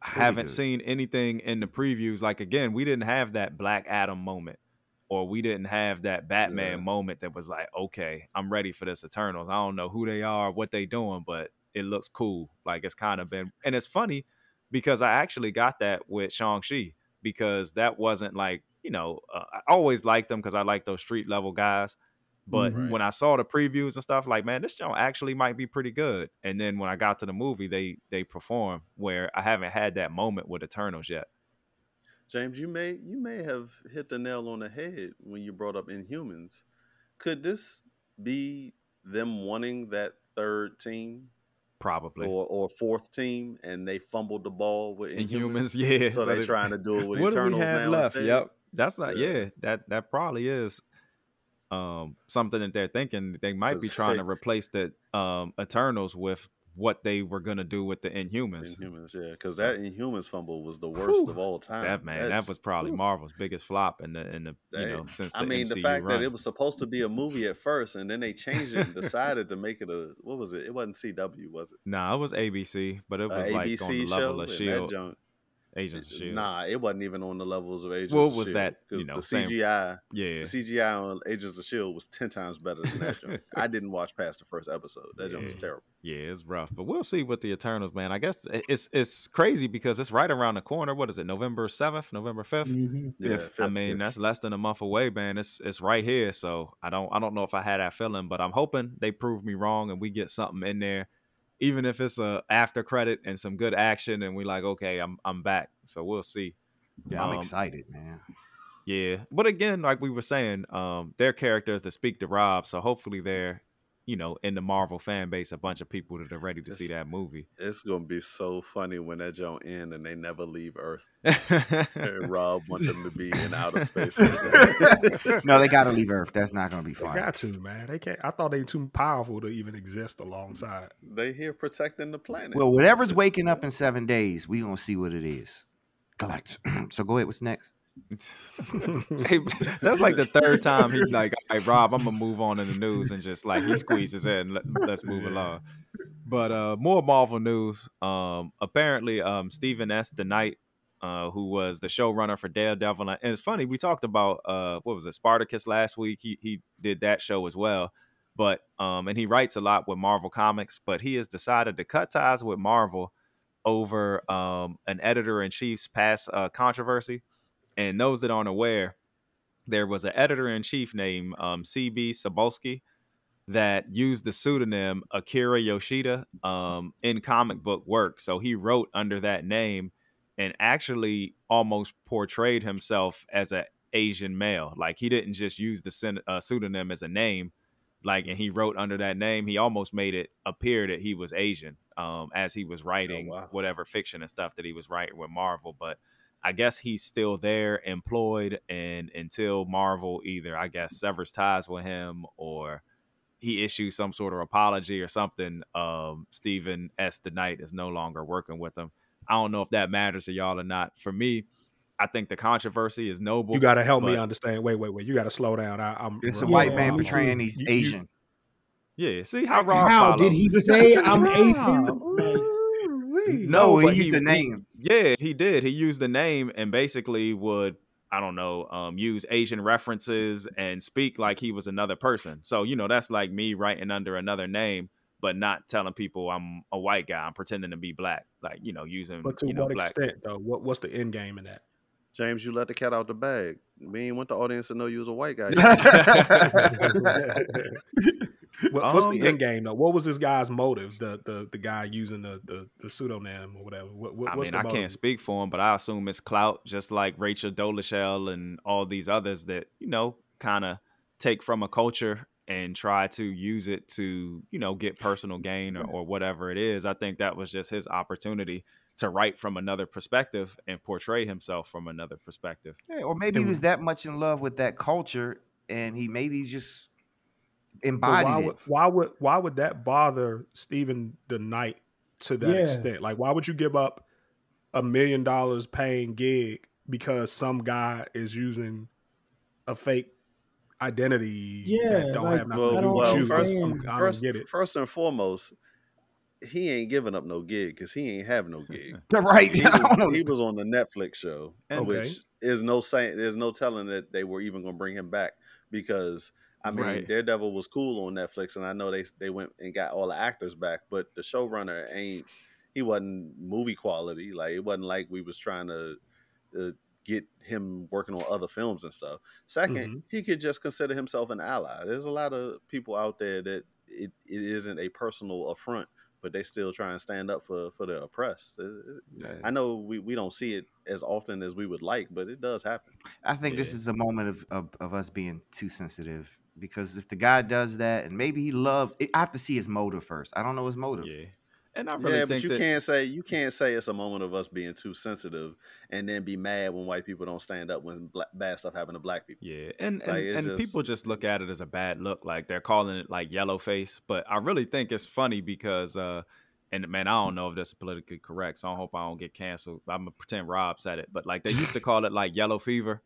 I Really haven't good. seen anything in the previews. Like again, we didn't have that Black Adam moment, or we didn't have that Batman Yeah. moment that was like, okay, I'm ready for this Eternals. I don't know who they are, what they doing, but it looks cool. Like it's kind of been, and it's funny because I actually got that with Shang Chi because that wasn't like you know uh, I always liked them because I like those street level guys. But Mhm. when I saw the previews and stuff, like man, this show actually might be pretty good. And then when I got to the movie, they they perform where I haven't had that moment with Eternals yet. James, you may you may have hit the nail on the head when you brought up Inhumans. Could this be them wanting that third team Probably or, or fourth team, and they fumbled the ball with Inhumans, Inhumans? yeah. So, they're trying to do it with what do Eternals we have now left? instead? Yep, that's not. Yeah. Yeah, that that probably is um something that they're thinking. They might be trying they- to replace the um Eternals with what they were gonna do with the Inhumans. Inhumans, yeah, because that Inhumans fumble was the worst Whew. of all time. That man, that was probably whew. Marvel's biggest flop in the in the you know since the I mean, MCU the fact run. that it was supposed to be a movie at first, and then they changed it and decided to make it a what was it? It wasn't CW, was it? Nah, it was ABC, but it was like on ABC the show. level of Shield, Agents of Shield. Nah, it wasn't even on the levels of Agents. What of was Shield, that, you 'cause know, the same- CGI? yeah, The CGI on Agents of Shield was ten times better than that. I didn't watch past the first episode. That joint was terrible. yeah, it's rough, but we'll see with the Eternals, man. I guess it's it's crazy because it's right around the corner. What is it? November seventh, November fifth. hmm Yeah, I mean, fifth. that's less than a month away, man. It's it's right here, so I don't I don't know if I had that feeling, but I'm hoping they prove me wrong and we get something in there, even if it's a after credit and some good action, and we like, okay, I'm I'm back. So we'll see. Yeah, I'm Um, excited, man. Yeah, but again, like we were saying, um, their characters that speak to Rob, so hopefully they're you know in the Marvel fan base, a bunch of people that are ready to see that movie. It's gonna be so funny when that joint end and they never leave Earth. And Rob wants them to be in outer space. no, they gotta leave Earth. That's not gonna be They fun. got to, man. They can't. I thought they too powerful to even exist alongside. they here protecting the planet. Well, whatever's waking up in seven days, we gonna see what it is. Galactus. so go ahead. What's next? Hey, that's like the third time he's like, "All right, Rob, I'm gonna move on in the news," and just like he squeezes in. Let, let's move Yeah. along. But uh, more Marvel news. Um, apparently, um, Steven S. DeKnight, uh, who was the showrunner for Daredevil, and it's funny we talked about uh, what was it, Spartacus last week. He he did that show as well. But um, and he writes a lot with Marvel Comics, but he has decided to cut ties with Marvel over um, an editor in chief's past uh, controversy. And those that aren't aware, there was an editor in chief named um, CB Cebulski that used the pseudonym Akira Yoshida um, in comic book work. So he wrote under that name and actually almost portrayed himself as an Asian male. Like he didn't just use the uh, pseudonym as a name, like and he wrote under that name. He almost made it appear that he was Asian um, as he was writing Oh, wow. whatever fiction and stuff that he was writing with Marvel. But I guess he's still there, employed, and until Marvel either I guess severs ties with him or he issues some sort of apology or something. Um, Steven S. DeKnight is no longer working with him. I don't know if that matters to y'all or not. For me, I think the controversy is noble. You got to help me understand. Wait, wait, wait. You got to slow down. I, I'm. It's a I'm- white Yeah, man me portraying too. he's You- you- Asian. Yeah, see how Rob How did he say I'm Asian? Like, No, he but used the name. yeah, he did. He used the name and basically would I don't know, um, use Asian references and speak like he was another person. So you know that's like me writing under another name, but not telling people I'm a white guy. I'm pretending to be black, like you know, using But to you know what black. extent, though? What, what's the end game in that? James, you let the cat out the bag. We ain't want the audience to know you was a white guy. What, what's Um, the end game though? What was this guy's motive? The the the guy using the the, the pseudonym or whatever. What, what, I mean, the I can't speak for him, but I assume it's clout, just like Rachel Dolezal and all these others that you know kind of take from a culture and try to use it to you know get personal gain or, or whatever it is. I think that was just his opportunity to write from another perspective and portray himself from another perspective. Yeah, or maybe he was that much in love with that culture, and he maybe just But embodied why it. would why would why would that bother Stephen the Knight to that Yeah. extent? Like, why would you give up a million dollars paying gig because some guy is using a fake identity Yeah, that don't like, have nothing well, to do don't with well you? first. I'm- first, get it. first and foremost, he ain't giving up no gig because he ain't have no gig. right? He I don't know. was, he was on the Netflix show, Okay. which is no saying. There's no telling that they were even going to bring him back because I mean Right. Daredevil was cool on Netflix, and I know they they went and got all the actors back, but the showrunner ain't. He wasn't movie quality. Like it wasn't like we was trying to. Uh, get him working on other films and stuff. 2nd Mhm. he could just consider himself an ally. There's a lot of people out there that it, it isn't a personal affront, but they still try and stand up for for the oppressed. It- it- I know we, we don't see it as often as we would like, but it does happen. I think this is a moment of, of of us being too sensitive because if the guy does that and maybe he loves, I have to see his motive first. I don't know his motive. Yeah, and I really yeah, but you that can't say you can't say it's a moment of us being too sensitive and then be mad when white people don't stand up when bla bad stuff happen to black people. Yeah, and and, Like, it's and people just- just look at it as a bad look, like they're calling it like yellow face. But I really think it's funny because, uh, and man, I don't know if that's politically correct, so I hope I don't get canceled. I'm gonna pretend Rob said it, but like they used to call it like yellow fever.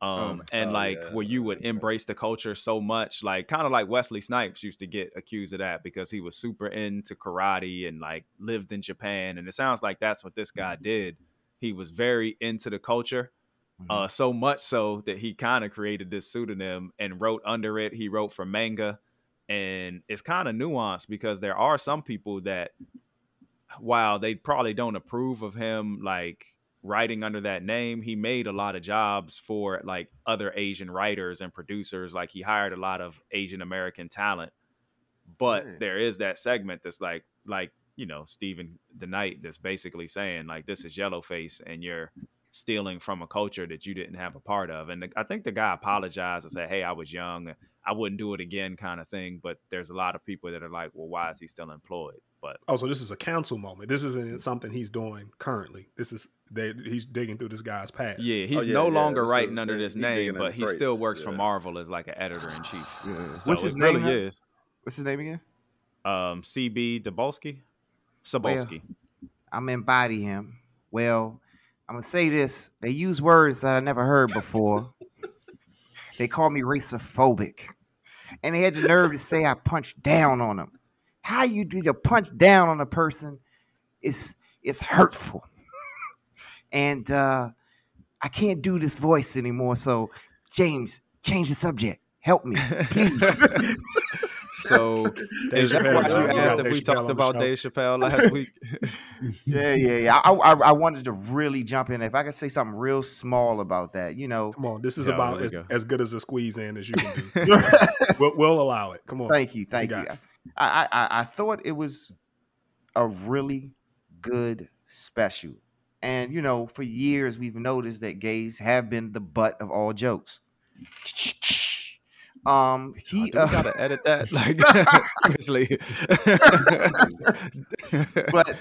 Um, and Oh, like yeah, where you would embrace the culture so much, like kind of like Wesley Snipes used to get accused of that because he was super into karate and like lived in Japan. And it sounds like that's what this guy did. He was very into the culture Mhm. uh, so much so that he kind of created this pseudonym and wrote under it. He wrote for manga, and it's kind of nuanced because there are some people that, while they probably don't approve of him, like writing under that name, he made a lot of jobs for like other Asian writers and producers. Like he hired a lot of Asian American talent, but Yeah. there is that segment that's like, like you know, Stephen the Knight that's basically saying like this is Yellowface and you're stealing from a culture that you didn't have a part of. And the, I think the guy apologized and said, "Hey, I was young. I wouldn't do it again," kind of thing. But there's a lot of people that are like, "Well, why is he still employed?" But Oh, so this is a council moment. This isn't something he's doing currently. This is they, he's digging through this guy's past. yeah, he's yeah, no yeah, longer this writing is- under this name, but the he still crates, works for. Marvel as like an editor in chief. Yeah. So What's his name? really again? is. What's his name again? Um, CB Dabolsky, Sabolsky. I'm embody him. Well, I'm gonna say this. They use words that I never heard before. they call me racerphobic, and they had the nerve to say I punched down on them. How you do the punch down on a person is is hurtful, and uh, I can't do this voice anymore. So, James, change the subject. Help me, please. So Dave is that Chappelle, why you asked got if we Chappelle talked about. Dave Chappelle last week? Yeah, yeah, yeah. I, I I wanted to really jump in. If I could say something real small about that, you know. Come on, this is Yeah, about as, go. as good as a squeeze in as you can do. we'll, we'll allow it. Come on. Thank you, thank you. got I, I I- thought it was a really good special, and you know, for years we've noticed that gays have been the butt of all jokes. Um, he uh, gotta edit that? Like seriously. but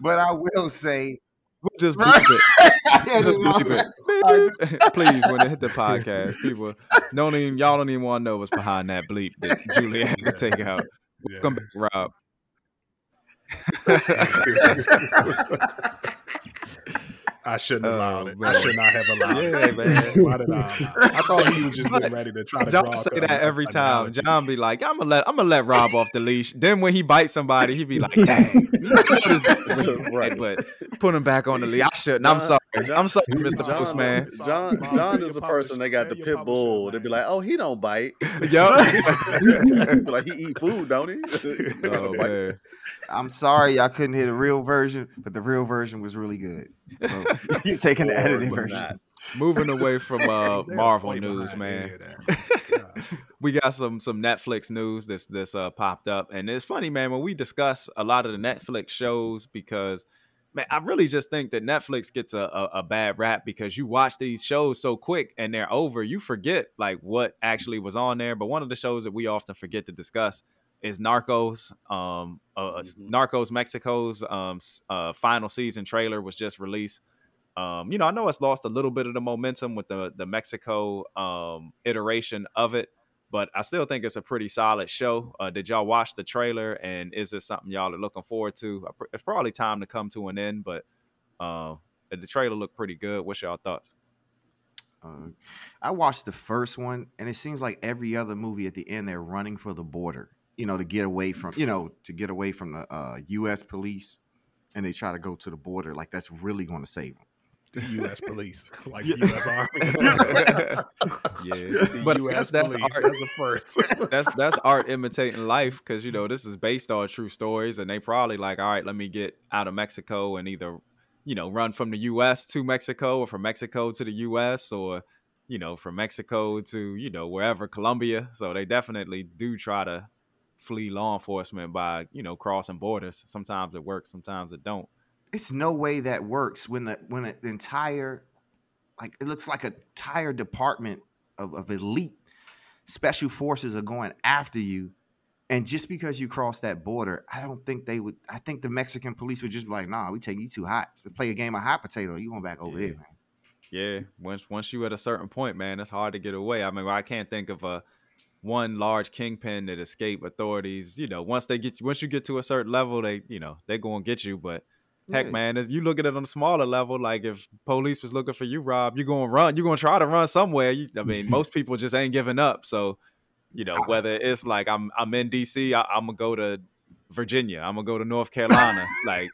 but I will say, we'll just bleep it. Yeah, Just bleep it. Please, when they hit the podcast, people don't even y'all don't even want to know what's behind that bleep that Julia had to take out. Yeah. Come back, Rob. I shouldn't have Oh, allowed it. I should not have allowed Yeah, it. man. Why did I? I thought he was just getting ready to try to John draw say that uh, every time. analogy. John be like, "I'm gonna let I'm gonna let Rob off the leash." Then when he bites somebody, he be like, "Dang, you know what is that?" Right. but put him back on the leash. I shouldn't. I'm sorry. I'm sorry, Mr. John, Postman. John, Mom, John is the person that got the pit bull. They'd be like, "Oh, he don't bite. Yup. like he eat food, don't he?" He oh man. I'm sorry I couldn't hear the real version, but the real version was really good. So, you're taking the Or, edited but version. not. Moving away from uh, Marvel news, man. any of that. Yeah. we got some some Netflix news that's that's uh popped up, and it's funny, man, when we discuss a lot of the Netflix shows because. Man, I really just think that Netflix gets a, a, a bad rap because you watch these shows so quick and they're over. You forget like what actually was on there. But one of the shows that we often forget to discuss is Narcos. Um, uh, Mhm. Narcos Mexico's um uh, final season trailer was just released. Um, you know, I know it's lost a little bit of the momentum with the the Mexico um iteration of it, but I still think it's a pretty solid show. Uh, did y'all watch the trailer? And is this something y'all are looking forward to? It's probably time to come to an end, but uh, the trailer looked pretty good. What's y'all thoughts? Uh, I watched the first one, and it seems like every other movie at the end they're running for the border. You know, to get away from you know to get away from the uh, U.S. police, and they try to go to the border. Like that's really going to save them. The U.S. police, like the U.S. Army. yeah, The but U.S. that's, that's police. art. That's the first. that's that's art imitating life because you know this is based on true stories, and they probably like, all right, let me get out of Mexico and either you know run from the U.S. to Mexico or from Mexico to the U.S. or you know from Mexico to you know wherever Colombia. So they definitely do try to flee law enforcement by you know crossing borders. Sometimes it works, sometimes it don't. It's no way that works when the when the entire like it looks like a entire department of, of elite special forces are going after you. And just because you cross that border, I don't think they would. I think the Mexican police would just be like, "Nah, we taking you too hot. To play a game of hot potato, you going back over Yeah. there, man." Yeah, once once you at a certain point, man, it's hard to get away. I mean, I can't think of a one large kingpin that escape authorities. You know, once they get you, once you get to a certain level, they you know they go and get you. But heck, Yeah. man, as you look at it on a smaller level, like if police was looking for you, Rob, you're gonna run. You're gonna try to run somewhere. You, I mean, most people just ain't giving up. So, you know, ah. whether it's like I'm I'm in DC, I, I'm gonna go to Virginia. I'm gonna go to North Carolina. like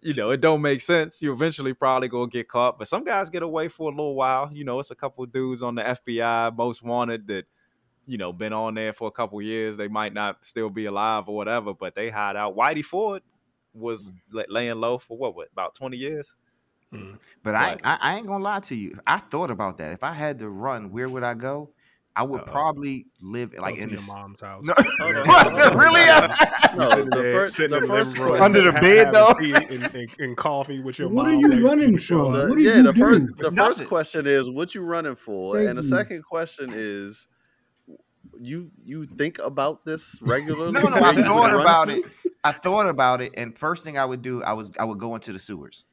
you know, it don't make sense. You eventually probably gonna get caught, but some guys get away for a little while. You know, it's a couple dudes on the FBI most wanted that, you know, been on there for a couple years. They might not still be alive or whatever, but they hide out. Whitey Ford was la- laying low for what, what about twenty years? Mm. But I, Right. I, I ain't gonna lie to you. I thought about that. If I had to run, where would I go? I would Uh-oh. probably live like Go in to the your s- mom's house. No, Hold on, What? really? No, Sitting the first, sitting the first room, Under the bed, though. tea And, and, and coffee with your What mom. are you waiting running to show from? up. the- What do yeah, you the do? first, the Nothing. first question is what you running for, Thank and the you. second question is, you you think about this regularly? no, no. I thought about to? it. I thought about it, and first thing I would do, I was I would go into the sewers.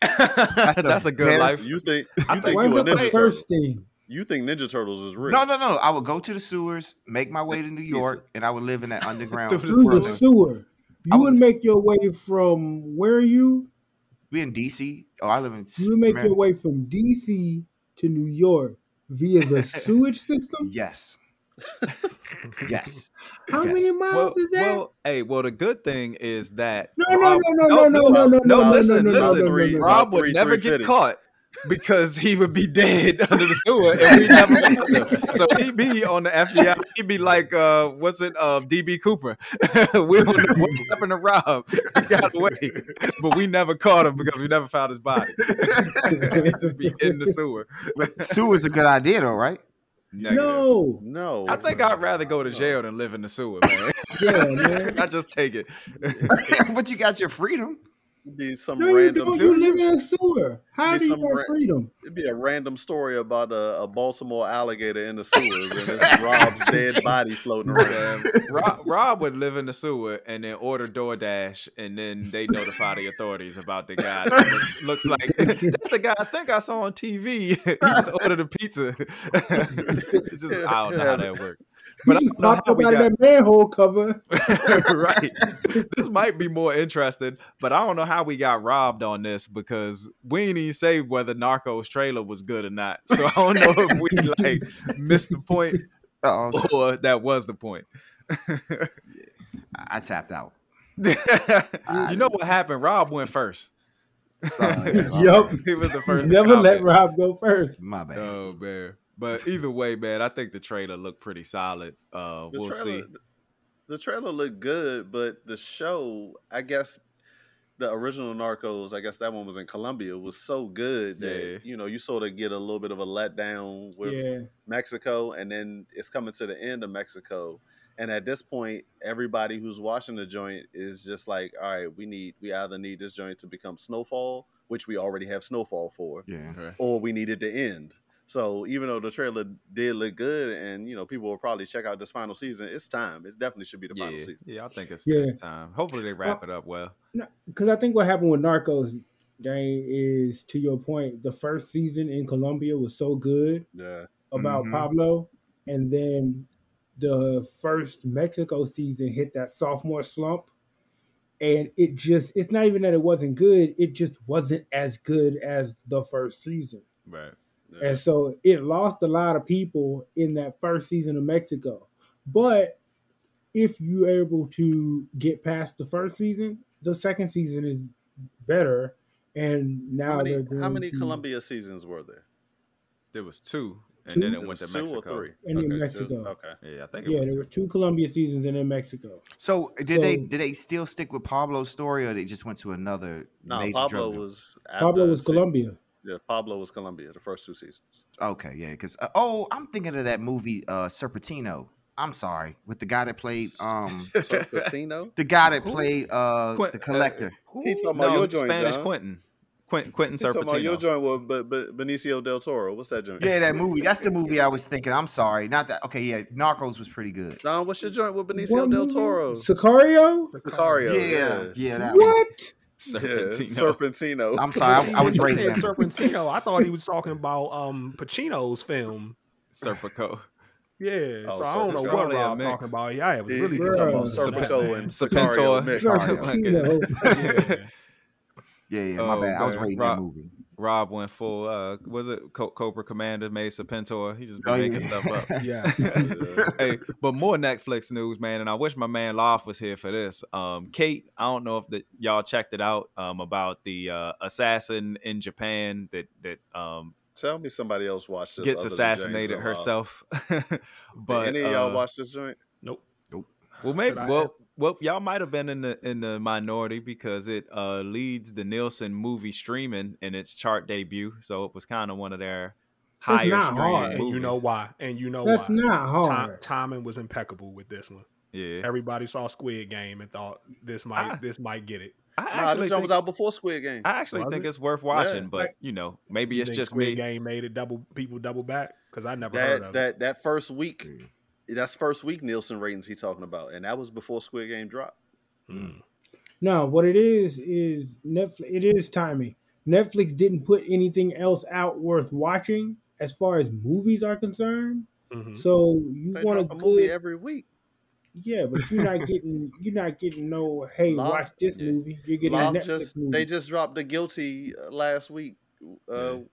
That's, a a good very- life. You think I you think think you a the Ninja Turtle? first thing? You think Ninja Turtles is real? No, no, no. I would go to the sewers, make my way to New York, and I would live in that underground. Through the Through the Brooklyn. sewer. You would would- make your way from where are you? We in DC. Oh, I live in. You would make Mar- your way from DC to New York via the sewage system. Yes. Yes. How Yes. many miles Well, is that? well, hey, well, the good thing is that no, no, no, Rob- no, no, no, no, no, no, no, no, listen, no, no, listen. no, no, no, no. Rob would three- never get 350. caught. because he would be dead under the sewer and we never found him. So he'd be on the FBI. He'd be like, uh, what's it, uh, DB Cooper? we don't know what happened to Rob. He got away, but we never caught him because we never found his body. He'd just be in the sewer. Sewer's a good idea, though, right? Negative. No, No, I think I'd rather go to jail than live in the sewer, man. yeah, man. I just take it. but you got your freedom. Be some No, you random. don't. You live in a sewer. How do you some have ra- freedom? It'd be a random story about a, a Baltimore alligator in the sewers and it's Rob's dead body floating around. Rob, Rob would live in the sewer and then order DoorDash, and then they notify the authorities about the guy. That looks, looks like that's the guy I think I saw on TV. he just ordered a pizza. it's just I don't know how that works. But I you don't know popped how up we out got of that manhole cover. right. This might be more interesting, but I don't know how we got robbed on this because we didn't even say whether Narcos trailer was good or not. So I don't know if we like missed the point Oh, or that was the point. I tapped out. you know what happened? Rob went first. Oh, yup. he was the first. Never let. Rob go first. My bad. Oh man. But either way, man, I think the trailer looked pretty solid. Uh, we'll trailer, see. The trailer looked good, but the show, I guess, the original Narcos, I guess that one was in Colombia, was so good that Yeah. you know you sort of get a little bit of a letdown with Yeah, Mexico, and then it's coming to the end of Mexico. And at this point, everybody who's watching the joint is just like, all right, we need, we either need this joint to become Snowfall, which we already have Snowfall for, Yeah. Okay. or we need it to end. So even though the trailer did look good, and you know people will probably check out this final season, it's time. It definitely should be the final season. yeah, I think it's, Yeah. it's time. Hopefully they wrap it up well. because I think what happened with Narcos, Dane, is to your point. The first season in Colombia was so good Yeah, about Mhm. Pablo, and then the first Mexico season hit that sophomore slump, and it just—it's not even that it wasn't good; it just wasn't as good as the first season. Right. Yeah. And so it lost a lot of people in that first season of Mexico. But if you're able to get past the first season, the second season is better. And now how many, they're how many to, Colombia seasons were there? There was two, and Two? then it went was to two Mexico. or three? And in Okay, two. Mexico. Okay. Yeah, I think it Yeah, was there two. were two Colombia seasons and in Mexico. So did they did they still stick with Pablo's story, or they just went to another No, major Pablo drug deal? was Pablo was se- Colombia. Yeah, Pablo was Colombia the first two seasons. Okay, yeah, because uh, oh, I'm thinking of that movie uh Serpentino. I'm sorry, with the guy that played um So Patino, the guy that played uh Quint- the collector. He talking about no, your joint, Spanish John. Quentin. Quentin, Quentin He talking about your joint with but, but Benicio del Toro. What's that joint? Yeah, that movie. That's the movie I was thinking. I'm sorry, not that. Okay, yeah, Narcos was pretty good. John, what's your joint with Benicio What del? Toro? Sicario? Sicario. Yeah, yeah. yeah, that one. What? Yeah, Serpentino. Serpentino. I'm sorry, I, I was He rating said. Serpentino. I thought he was talking about um Pacino's film. Serpico. Yeah, Oh, so I don't know what Probably a Rob talking about. Yeah, it was He, really talking about Serpico and Serpentor. Serpentino. yeah. Yeah, yeah, my Oh, bad. I was man. rating Rob- that movie. Rob went full. Uh, was it Co- Cobra Commander made Pentor? He just been Oh, making yeah. stuff up. Yeah. hey, but more Netflix news, man, and I wish my man Loft was here for this. Um, Kate, I don't know if the, y'all checked it out um, about the uh, assassin in Japan that that um, Tell me somebody else watched this. gets other than James assassinated O'Hara. herself. Did but any of y'all uh, watch this joint? Nope. Well, maybe. Well, have? well, y'all might have been in the in the minority because it uh, leads the Nielsen movie streaming in its chart debut, so it was kind of one of their That's higher not streaming hard. And you know why? And you know That's why? not Ti- hard. timing was impeccable with this one. Yeah, Everybody saw Squid Game and thought this might I- this might get it. I Nah, actually this think, was out before Squid Game. I actually Was think it? it's worth watching, Yeah. but you know, maybe You it's think just Squid me. Game made it double people double back because I never heard that of it. that that first week, that's first week Nielsen ratings he's talking about, and that was before Squid Game dropped. Mm. No, what it is is Netflix. It is timing. Netflix didn't put anything else out worth watching as far as movies are concerned. Mhm. So you They want a drop a movie good, every week. yeah, but you're not getting you're not getting no. Hey, Law- watch this yeah. movie. You're getting Law a Netflix just movie. they just dropped the guilty uh, last week. Uh, the-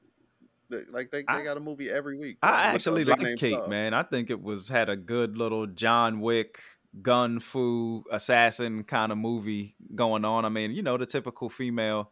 like they, they I- got a movie every week. I actually big like name Kate, star. man. I think it was had a good little John Wick gun fu assassin kind of movie going on. I mean, you know, the typical female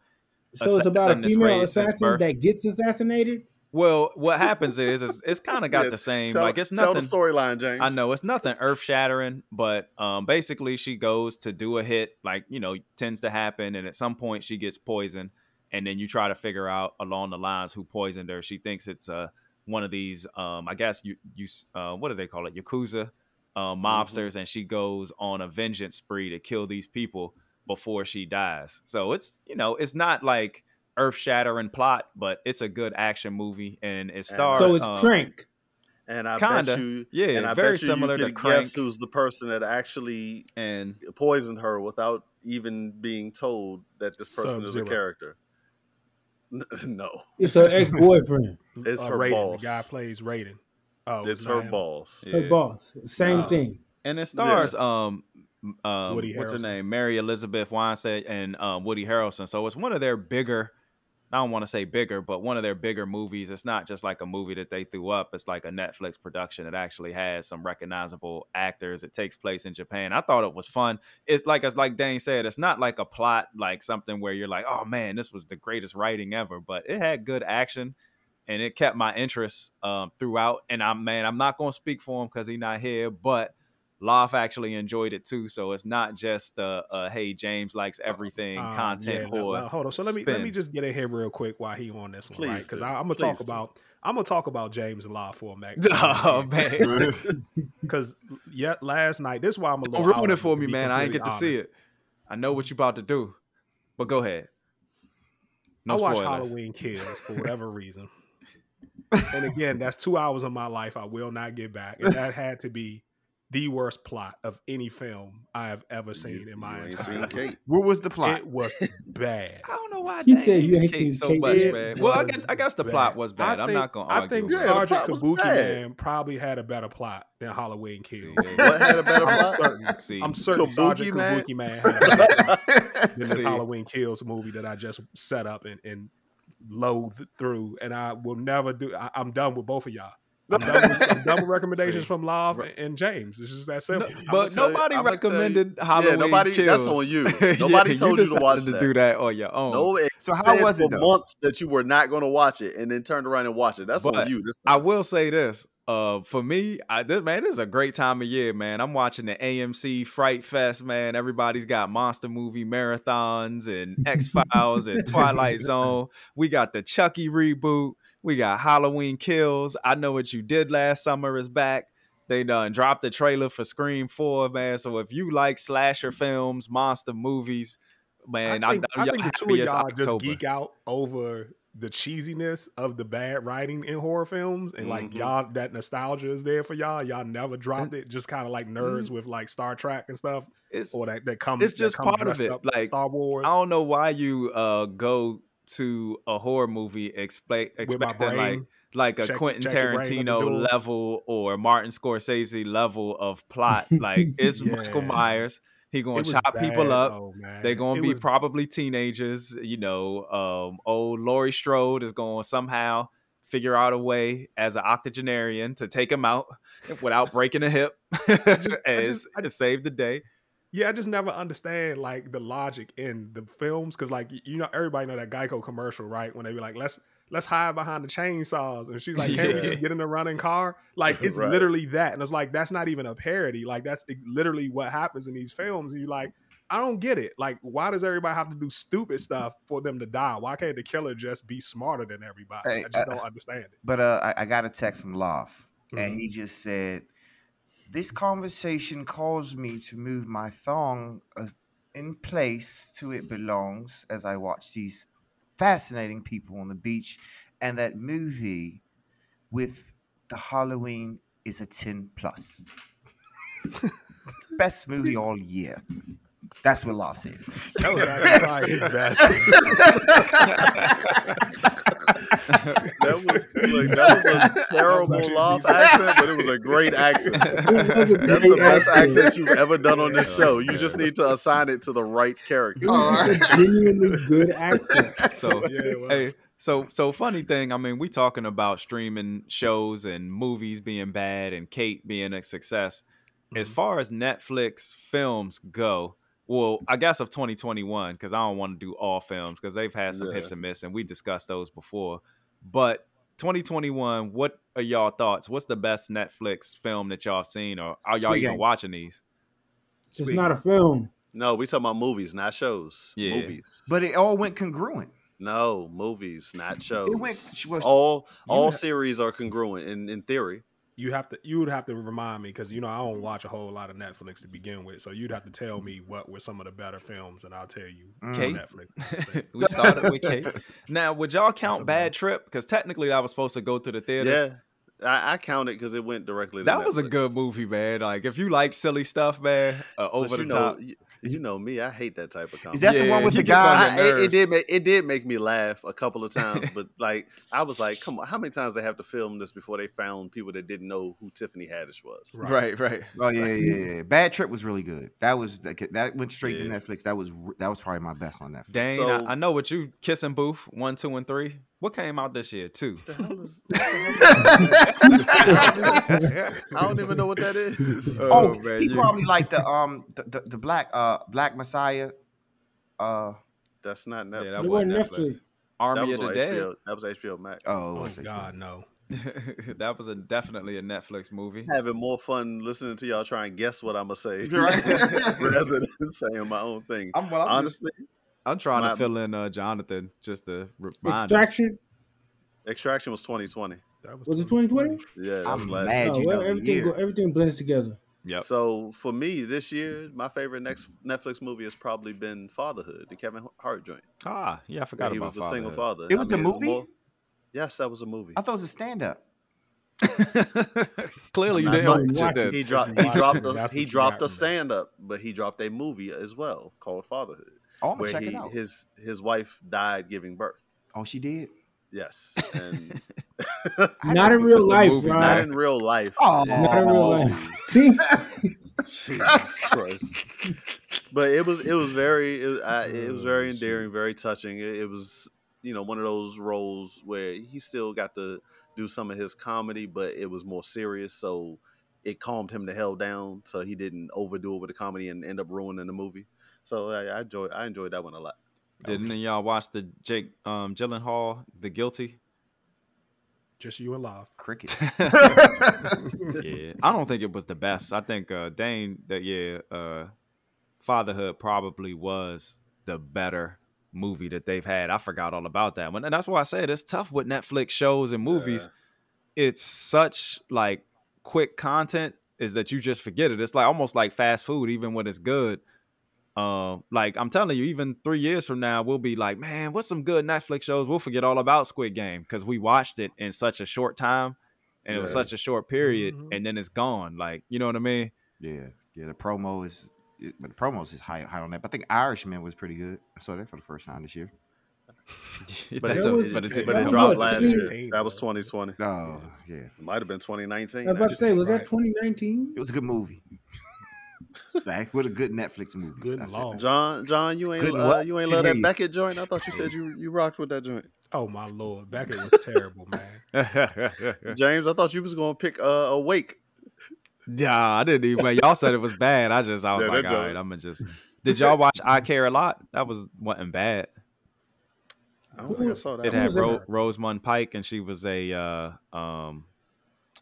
So it's about a female assassin that gets assassinated. Well, what happens is, is it's kind of got Yeah, the same. Tell, like it's tell nothing. the storyline, James. I know it's nothing earth shattering, but um, basically she goes to do a hit, like you know tends to happen, and at some point she gets poisoned, and then you try to figure out along the lines who poisoned her. She thinks it's uh one of these, um, I guess you you uh, what do they call it, yakuza uh, mobsters, and she goes on a vengeance spree to kill these people before she dies. So it's you know it's not like earth shattering plot, but it's a good action movie, and it stars. So it's um, Crank. and I kinda. bet you, Yeah, and I very bet you similar you to could Crank. guess who's the person that actually and poisoned her without even being told that this person is a character. no, It's her ex boyfriend, It's uh, her Raiden, boss. The guy plays Raiden. Oh, it's not her him. boss. Yeah. her boss. Same Wow. thing. and it stars um um Woody what's her name Mary Elizabeth Winstead and um, Woody Harrelson. So it's one of their bigger. I don't want to say bigger, but one of their bigger movies. It's not just like a movie that they threw up. It's like a Netflix production. It actually has some recognizable actors. It takes place in Japan. I thought it was fun. It's like as like Dane said, it's not like a plot like something where you're like, oh man, this was the greatest writing ever. But it had good action and it kept my interest um, throughout. And I'm man, I'm not gonna speak for him because he's not here, but Loft actually enjoyed it too. So it's not just uh, uh hey James likes everything Um, content yeah, no, well, hold on. So let me let me just get in here real quick while he on this one, right? Because. I'm gonna talk do. about I'm gonna talk about James Law for a minute. Oh man, Because yet last night, this is why I'm a little. ruin it for me, man. I ain't get to completely see it. I know what you about to do, but go ahead. No I watch spoilers. Halloween Kills for whatever reason. and again, that's two hours of my life I will not get back. And that had to be the worst plot of any film I have ever seen in my entire life. Kate. What was the plot? It was bad. I don't know why He said you hated ain't Kate seen so Kate. much, It man. Well, I guess I guess the bad. plot was bad. I I'm not gonna Argue I argue. think with Yeah, that. the Sergeant plot was Kabuki bad. Man probably had a better plot than Halloween Kills. See, What had a better I'm plot? certain. See, I'm certain Kabuki Sergeant Man? Kabuki Man had a better plot than the Halloween Kills movie that I just set up and, and loathed through, and I will never do. I, I'm done with both of y'all. I'm done with, I'm done with recommendations See. from Love and, and James. It's just that simple. but tell you- nobody I'ma you- recommended Yeah, Halloween nobody- that's on you. Yeah, Nobody told you to decided watch to that. do that on your own. No, So how said was for it though? months that you were not going to watch it, and then turned around and watch it. That's But on you. This I will say this. Uh, for me, I, this, man, this is a great time of year, man. I'm watching the AMC Fright Fest, man. Everybody's got monster movie marathons and X Files and Twilight Zone. We got the Chucky reboot. We got Halloween Kills. I know what you did last summer is back. They done dropped the trailer for Scream Four, man. So if you like slasher films, monster movies, man, I think, I'm, I think the two of y'all just geek out over the cheesiness of the bad writing in horror films, and like Mhm. y'all, that nostalgia is there for y'all. Y'all never dropped it, just kind of like nerds with like Star Trek and stuff, It's or that that come. It's just part of it, like, Star Wars. I don't know why you uh go to a horror movie expect expecting like like a check- Quentin check Tarantino level or Martin Scorsese level of plot. Like it's Michael Myers. He gonna chop people up. though. They're gonna It be was probably teenagers. You know, um, old Laurie Strode is going to somehow figure out a way as an octogenarian to take him out without breaking a hip I and just- I- save the day. Yeah, I just never understand like the logic in the films because like you know everybody know that Geico commercial right? When they be like let's let's hide behind the chainsaws and she's like can't we just get in a running car? Like it's Right. literally that and it's like that's not even a parody like that's literally what happens in these films and you're like I don't get it. Like why does everybody have to do stupid stuff for them to die? Why can't the killer just be smarter than everybody? Hey, I just uh, don't understand it. But uh, I, I got a text from Love, Mhm. and he just said, "This conversation caused me to move my thong uh, in place to it belongs as I watch these fascinating people on the beach, and that movie with the Halloween is a ten plus. Best movie all year. That's what Love said. that was probably his best That was look, that was a terrible actually loft decent. accent, but it was a great accent. It was a That's great the best accent. accent you've ever done on this show. You just need to assign it to the right character. It was a genuinely good accent. So yeah it hey, so so funny thing. I mean, we talking about streaming shows and movies being bad and Kate being a success. As Mhm. far as Netflix films go, well, I guess of 2021 because I don't want to do all films because they've had some hits and miss, and we discussed those before. But 2021, what are y'all thoughts? What's the best Netflix film that y'all have seen, or are y'all Squid even Game. watching these? It's Squid not a film. No, we talking about movies, not shows. Yeah. Movies. But it all went congruent. no, movies, not shows. It went was, all all ha- series are congruent in, in theory. You have to you would have to remind me because you know I don't watch a whole lot of Netflix to begin with, so you'd have to tell me what were some of the better films, and I'll tell you Mm. Kate? Netflix. we started with Kate. Now, would y'all count Bad bad- Trip? Because technically, that was supposed to go to the theaters. Yeah, I, I count it because it went directly. to That was a good movie, man. Like, if you like silly stuff, man, uh, over the know, top. You, you know me, I hate that type of comedy. Is that the one with the guy? I, it, it did make it did make me laugh a couple of times, but like I was like, come on, how many times they have to film this before they found people that didn't know who Tiffany Haddish was? Right, right. Oh yeah, yeah, yeah, yeah. Bad Trip was really good. That was that, that went straight Yeah. to Netflix. That was that was probably my best on Netflix. Dane, So- I, I know what you kissing booth one, two, and three. What came out this year? too? The hell is? the hell is- I don't even know what that is. oh, man, he you- probably like the um the, the, the black uh black Messiah. Uh That's not Yeah, Netflix. that wasn't wasn't Netflix. Netflix. that Army was of the on Dead. HBO. That was HBO Max. oh, Oh what's that God, no! that was a definitely a Netflix movie. Having more fun listening to y'all try and guess what I'm gonna say, right. rather than saying my own thing. I'm, well, I'm just- Honestly, I'm trying My- to fill in uh, Jonathan just to remind him. Extraction Extraction was 2020. That was it 2020? Yeah, I'm was last mad you well, know everything go, everything blends together. Yep. So for me this year, my favorite next Netflix movie has probably been Fatherhood, the Kevin Hart joint. Ah, yeah, I where forgot he about was the single father. It was a movie? more- yes, that was a movie. I thought it was a stand up. Clearly, you didn't something watch it. then. He dropped. He dropped. A, he dropped a stand up, but he dropped a movie as well called Fatherhood, Oh, I'm where check he it out. his his wife died giving birth. Oh, she did. Yes, and Not in real life, movie, not in real life. Oh. Not in real life. See, Jesus Christ. But it was it was very it, I, it was very Oh, endearing, very touching. It, it was you know one of those roles where he still got to do some of his comedy, but it was more serious. So it calmed him the hell down, so he didn't overdo it with the comedy and end up ruining the movie. So I, I enjoyed I enjoyed that one a lot. Didn't y'all watch the Jake um, Gyllenhaal, The Guilty? Just you and Love. Cricket. yeah, I don't think it was the best. I think uh, Dane, that yeah, uh, Fatherhood probably was the better movie that they've had. I forgot all about that one, and that's why I said it's tough with Netflix shows and movies. It's such like quick content is that you just forget it. It's like almost like fast food, even when it's good. Uh, like I'm telling you, even three years from now, we'll be like, man, what's some good Netflix shows? We'll forget all about Squid Game because we watched it in such a short time, and it was such a short period, Mhm. and then it's gone. Like, you know what I mean? yeah, yeah. The promo is, it, but the promos is high, high on that. But I think Irishman was pretty good. I saw that for the first time this year. But, That it, was- but it but it dropped last year. year. That was 2020. It Oh yeah, might have been 2019. I was about to say, was that 2019? it was a good movie. Like with a good Netflix movie. Good and long. John, John, you ain't uh, you ain't Good love that read. Beckett joint. I thought you said you you rocked with that joint. Oh my lord, Beckett was terrible, man. James, I thought you was gonna pick uh, Awake. yeah, I didn't even. Y'all said it was bad. I just, I was Yeah, like, all right. I'm gonna just. Did y'all watch I Care a Lot? That was wasn't bad. I don't think I saw that. It had was Ro- that? Pike, and she was a uh, um,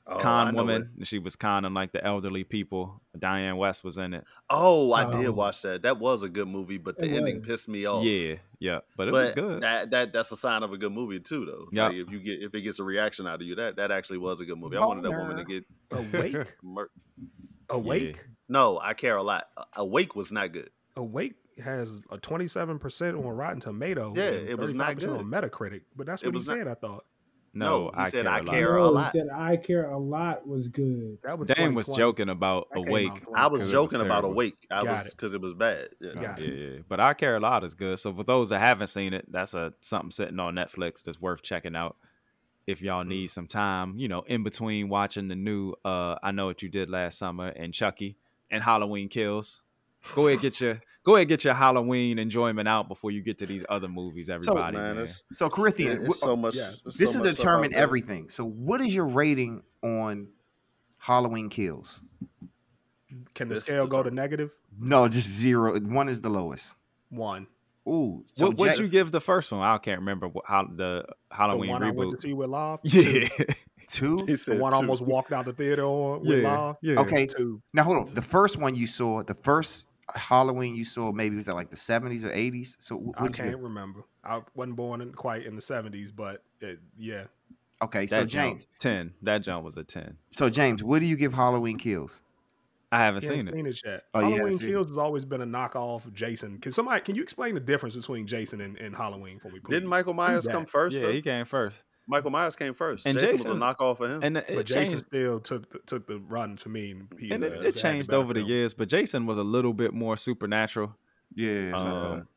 Oh, con woman. it. and She was conning like the elderly people. Dianne Wiest was in it. Oh, I oh. did Oh. watch that. That was a good movie, but the ending was. pissed me off. Yeah, yeah, but it but was good. That, that that's a sign of a good movie too, though. Yeah. Like, if you get if it gets a reaction out of you, that that actually was a good movie. I wanted that woman to get Awake, mur- awake, No, I care a lot. Awake was not good. awake has a twenty-seven percent on Rotten Tomatoes. Yeah, it was not 35% on. Metacritic. But that's It what he was not- said. I thought no, No, he I said care I a care a No, lot. he said I care a lot was good. that was Dane was joking about That Awake. I was 'Cause it was joking about. Awake. I Got was because it was bad. Yeah. Yeah, Got yeah, it. yeah. But I Care a Lot is good. So for those that haven't seen it, that's a something sitting on Netflix that's worth checking out. If y'all need some time, you know, in between watching the new uh I Know What You Did Last Summer and Chucky and Halloween Kills. Go ahead get your go ahead get your Halloween enjoyment out before you get to these other movies, everybody. man, man. So Corinthian, it's so oh, much. yes. there's this so is much stuff determine everything. So what is your rating on Halloween Kills? can the This scale go to negative No, just zero. One is the lowest. one? Ooh. So what would you give the first one? I can't remember what, how the The Halloween one I went to reboot. see with Live. Yeah, Two? He The one two. Almost walked out the theater on with yeah, Live. yeah. Okay. Two. Now hold on. The first one you saw, the first Halloween you saw, maybe was that like the seventies or eighties. So I can't give? remember. I wasn't born in, quite in the seventies, but it, yeah, Okay, That so jump, James, ten. That jump was a ten. so James, what do you give Halloween Kills? I haven't He seen it. it yet. Oh, you haven't Halloween it. Kills has always been a knockoff of Jason. Can somebody can you explain the difference between Jason and, and Halloween for me, please? Didn't Michael Myers come first? Yeah, though? he came first, Michael Myers came first. And Jason Jason's- was a knockoff of him. and it but Jason changed. still took the, took the run to me. And, he And was- it, had it changed over the years, but Jason was a little bit more supernatural. Yeah. Um,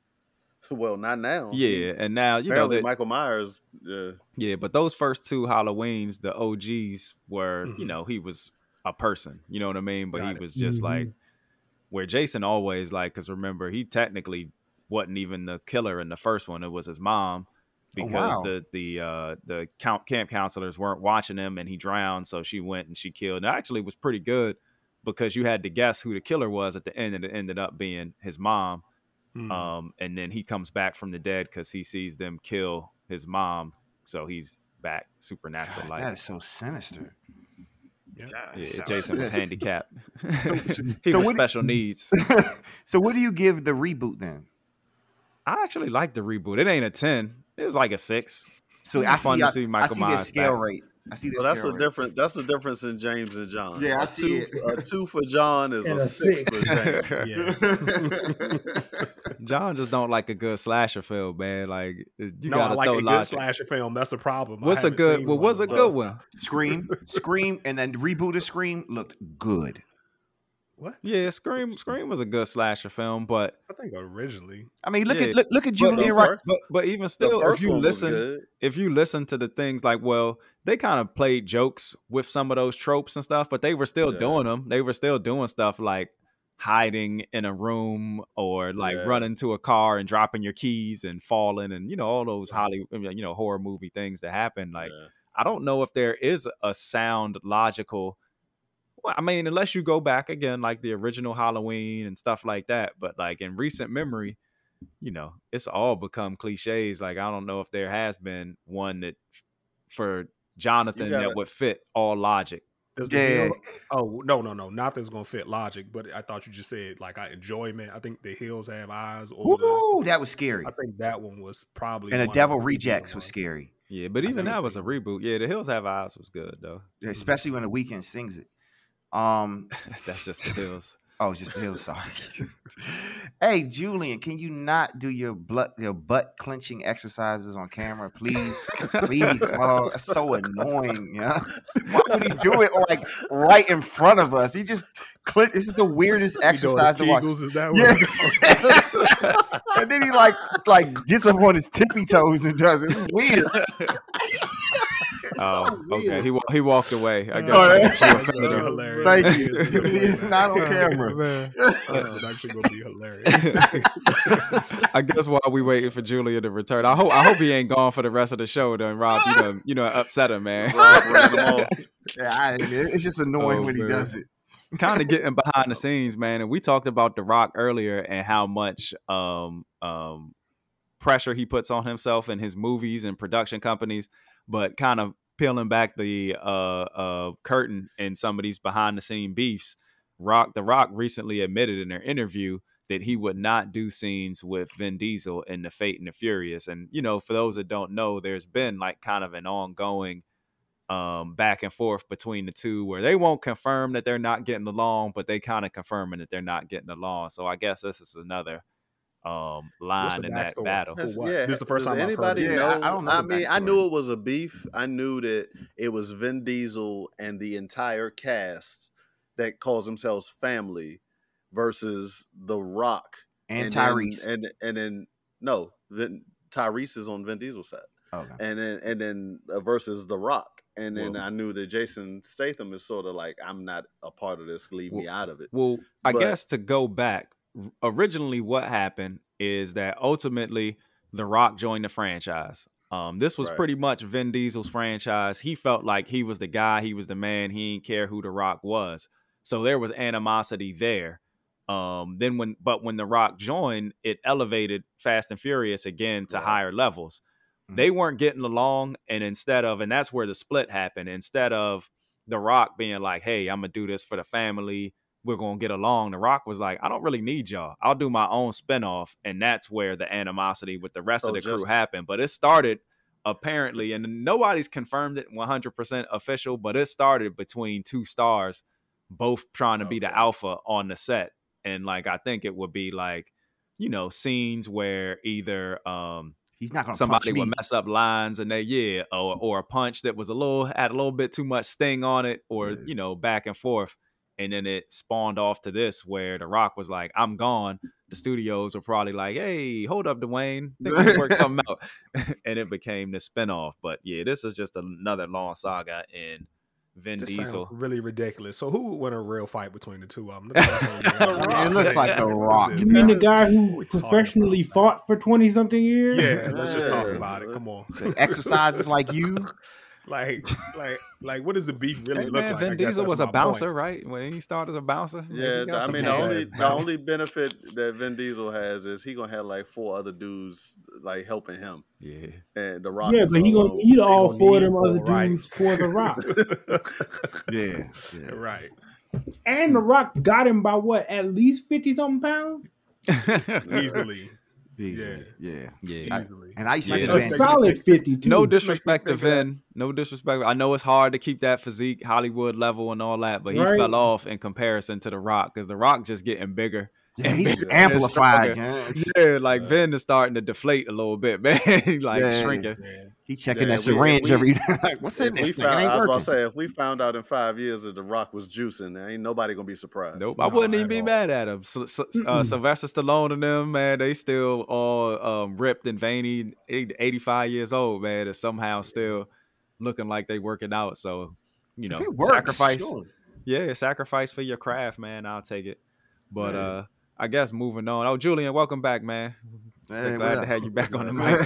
well, not now. yeah, and now you know that, Michael Myers. Uh, Yeah, but those first two Halloweens, the OGs were, you Mhm. know, he was a person. You know what I mean? But Got he it. was just Mhm. like where Jason always like, because remember, he technically wasn't even the killer in the first one. It was his mom Oh, because wow. the the uh the count, camp counselors weren't watching him and he drowned, so she went and she killed. And actually it was pretty good because you had to guess who the killer was at the end, and it ended up being his mom. Mhm. Um, and then he comes back from the dead because he sees them kill his mom, so he's back supernatural God, like. that is so sinister. Yeah. Yeah, Jason was handicapped. so- he so was what do- special needs. so what do you give the reboot then? I actually like the reboot. It ain't a ten. It was like a six. So It I was see, fun to I, see I Michael see the Myers scale back. rate. I see well, that's scale the difference. That's the difference in James and John. Yeah, I a see two, it. A two for John is a, a six, six. for James. Yeah. John just don't like a good slasher film, man. Like you no, I gotta like throw a good logic. slasher film. That's a problem. What's a good? seen Well, one what's a good one? Scream, Scream, and then reboot of Scream looked good. What? Yeah, Scream. Scream was a good slasher film, but I think originally. I mean, look Yeah. at look, look at but, Julian Ross. but, but even still, if you listen, if you listen to the things like, well, they kind of played jokes with some of those tropes and stuff, but they were still Yeah. doing them. They were still doing stuff like hiding in a room or like Yeah. running to a car and dropping your keys and falling and you know all those Hollywood, you know, horror movie things that happen. Like, Yeah. I don't know if there is a sound logical. Well, I mean, unless you go back again, like the original Halloween and stuff like that. But like in recent memory, you know, it's all become cliches. Like I don't know if there has been one that for Jonathan gotta- that would fit all logic. Does the Yeah. hill, oh no no no nothing's gonna fit logic but I thought you just said like I enjoyment I think the hills have eyes or the, Ooh, that was scary. I think that one was probably And the Devil Rejects was scary, Yeah, but even that was a reboot. Yeah, The Hills Have Eyes was good though. Mm-hmm. especially when the Weeknd sings it. Um, That's just The Hills. oh, it's just the hill. Sorry. hey, Julian, can you not do your blood your butt clenching exercises on camera, please? Please. Oh, that's so annoying. Yeah. Why would he do it like right in front of us? He just clench. This is the weirdest He exercise to watch. Kegels, is that what Yeah. and then he like like gets up on his tippy toes and does it. It's weird. It's Oh, so okay. He he walked away. I Oh, guess yeah. I- That's she offended gonna him. hilarious. Thank you. It's Not on camera. That's actually gonna be hilarious. I guess while we waiting for Julia to return, I hope I hope he ain't gone for the rest of the show. Then Rob, you know, you know, upset him, man. Rob ran them off. Yeah, I, it's just annoying Oh, when he does it. kind of getting behind the scenes, man. And we talked about The Rock earlier and how much um um pressure he puts on himself in his movies and production companies, but kind of peeling back the uh uh curtain in some of these behind the scene beefs. Rock The Rock recently admitted in their interview that he would not do scenes with Vin Diesel in The Fate and the Furious. And you know, for those that don't know, there's been like kind of an ongoing um back and forth between the two where they won't confirm that they're not getting along but they kind of confirming that they're not getting along so i guess this is another um line in that backstory? battle That's- Yeah, This is the first does time I've heard anybody it. Yeah. I- I don't know I the mean, I knew it was a beef. I knew that it was Vin Diesel and the entire cast that calls themselves family versus The Rock And then- Tyrese. and and then no, Vin, Tyrese is on Vin Diesel's side, okay. and then and then uh, versus The Rock, and then Well- I knew that Jason Statham is sort of like I'm not a part of this. Leave me out of it. well i But- guess to go back r- originally what happened is that ultimately the rock joined the franchise um this was Right. pretty much vin diesel's franchise he felt like he was the guy he was the man he didn't care who the rock was So there was animosity there. Um, then when but when The Rock joined, it elevated Fast and Furious again to Right. higher levels. Mhm. They weren't getting along, and instead of, and that's where the split happened. Instead of The Rock being like, "Hey, I'm gonna do this for the family," we're gonna get along. The Rock was like, "I don't really need y'all. I'll do my own spinoff," and that's where the animosity with the rest So of the just- crew happened. But it started apparently, and nobody's confirmed it 100% official, but it started between two stars, both trying to be the alpha on the set. And like, I think it would be like, you know, scenes where either um He's not gonna somebody would me. mess up lines and they yeah, or or a punch that was a little had a little bit too much sting on it, or Yeah. you know, back and forth. And then it spawned off to this where The Rock was like, I'm gone. The studios were probably like, hey, hold up, Dwayne. Think we can work something out. and it became the spinoff. But yeah, this is just another long saga in Vin This Diesel. really ridiculous. So who would win a real fight between the two of them? Look at this whole The guy. Rock. It looks like The Rock. You mean the guy who professionally fought for twenty something years? Yeah, let's just talk about it. Come on. The exercises like you. Like, like, like, what does the beef really Hey, look man, like? Vin I Diesel was a bouncer, point. right? When he started as a bouncer. Maybe he Yeah, I mean the only the only benefit that Vin Diesel has is he gonna have like four other dudes like helping him, Yeah. and the Rock. Yeah, but he gonna alone. need all gonna four of them other right. dudes for the Rock. Yeah. yeah. right. And the Rock got him by what, at least fifty something pounds? Easily, Easily. Yeah. yeah. easily. And I used Yeah. think A Vin- Vin- solid fifty. No disrespect to think. Vin. No disrespect. I know it's hard to keep that physique, Hollywood level, and all that, but he Right. fell off in comparison to The Rock because The Rock just getting bigger. Yeah, he just amplified, Yeah, like Vin is starting to deflate a little bit, man. like Yeah. shrinking. Yeah. He checking Yeah, that we- syringe we- every like, what's in If we this thing? It found, ain't I was about to say, if we found out in five years that the Rock was juicing, there ain't nobody gonna be surprised. Nope, I No, wouldn't even be all. mad at him. S- s- uh, Sylvester Stallone and them, man, they still all um, ripped and veiny, 85 years old, man, and somehow still looking like they working out. So, you know, works, sacrifice. sure. Yeah, sacrifice for your craft, man. I'll take it. But Yeah. uh I guess moving on. Oh, Julian, welcome back, man. Hey, glad to have you back on the mic.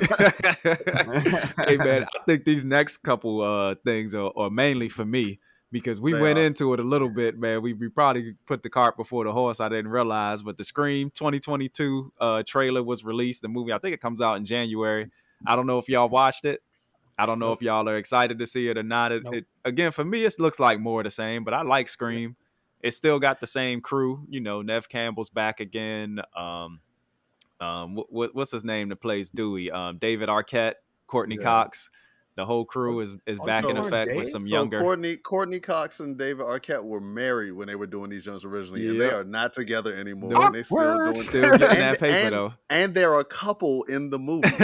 hey man, I think these next couple uh things are, are mainly for me because we They went are. into it a little bit, man. We, we probably put the cart before the horse. I didn't realize, but the Scream 2022 uh trailer was released. The movie, I think it comes out in January. I don't know if y'all watched it. I don't know if y'all are excited to see it or not. It, Nope. it again for me, it looks like more of the same, but I like Scream. It's still got the same crew. You know, Neve Campbell's back again. Um, um, what, what's his name that plays Dewey? Um, David Arquette, Courteney Yeah. Cox. The whole crew is is Oh, back in so effect with some So younger. Courteney, Courteney Cox and David Arquette were married when they were doing these shows originally, and they are not together anymore. Nope. And they still Awkward. doing Still getting and, that paper and, though. And they're a couple in the movie.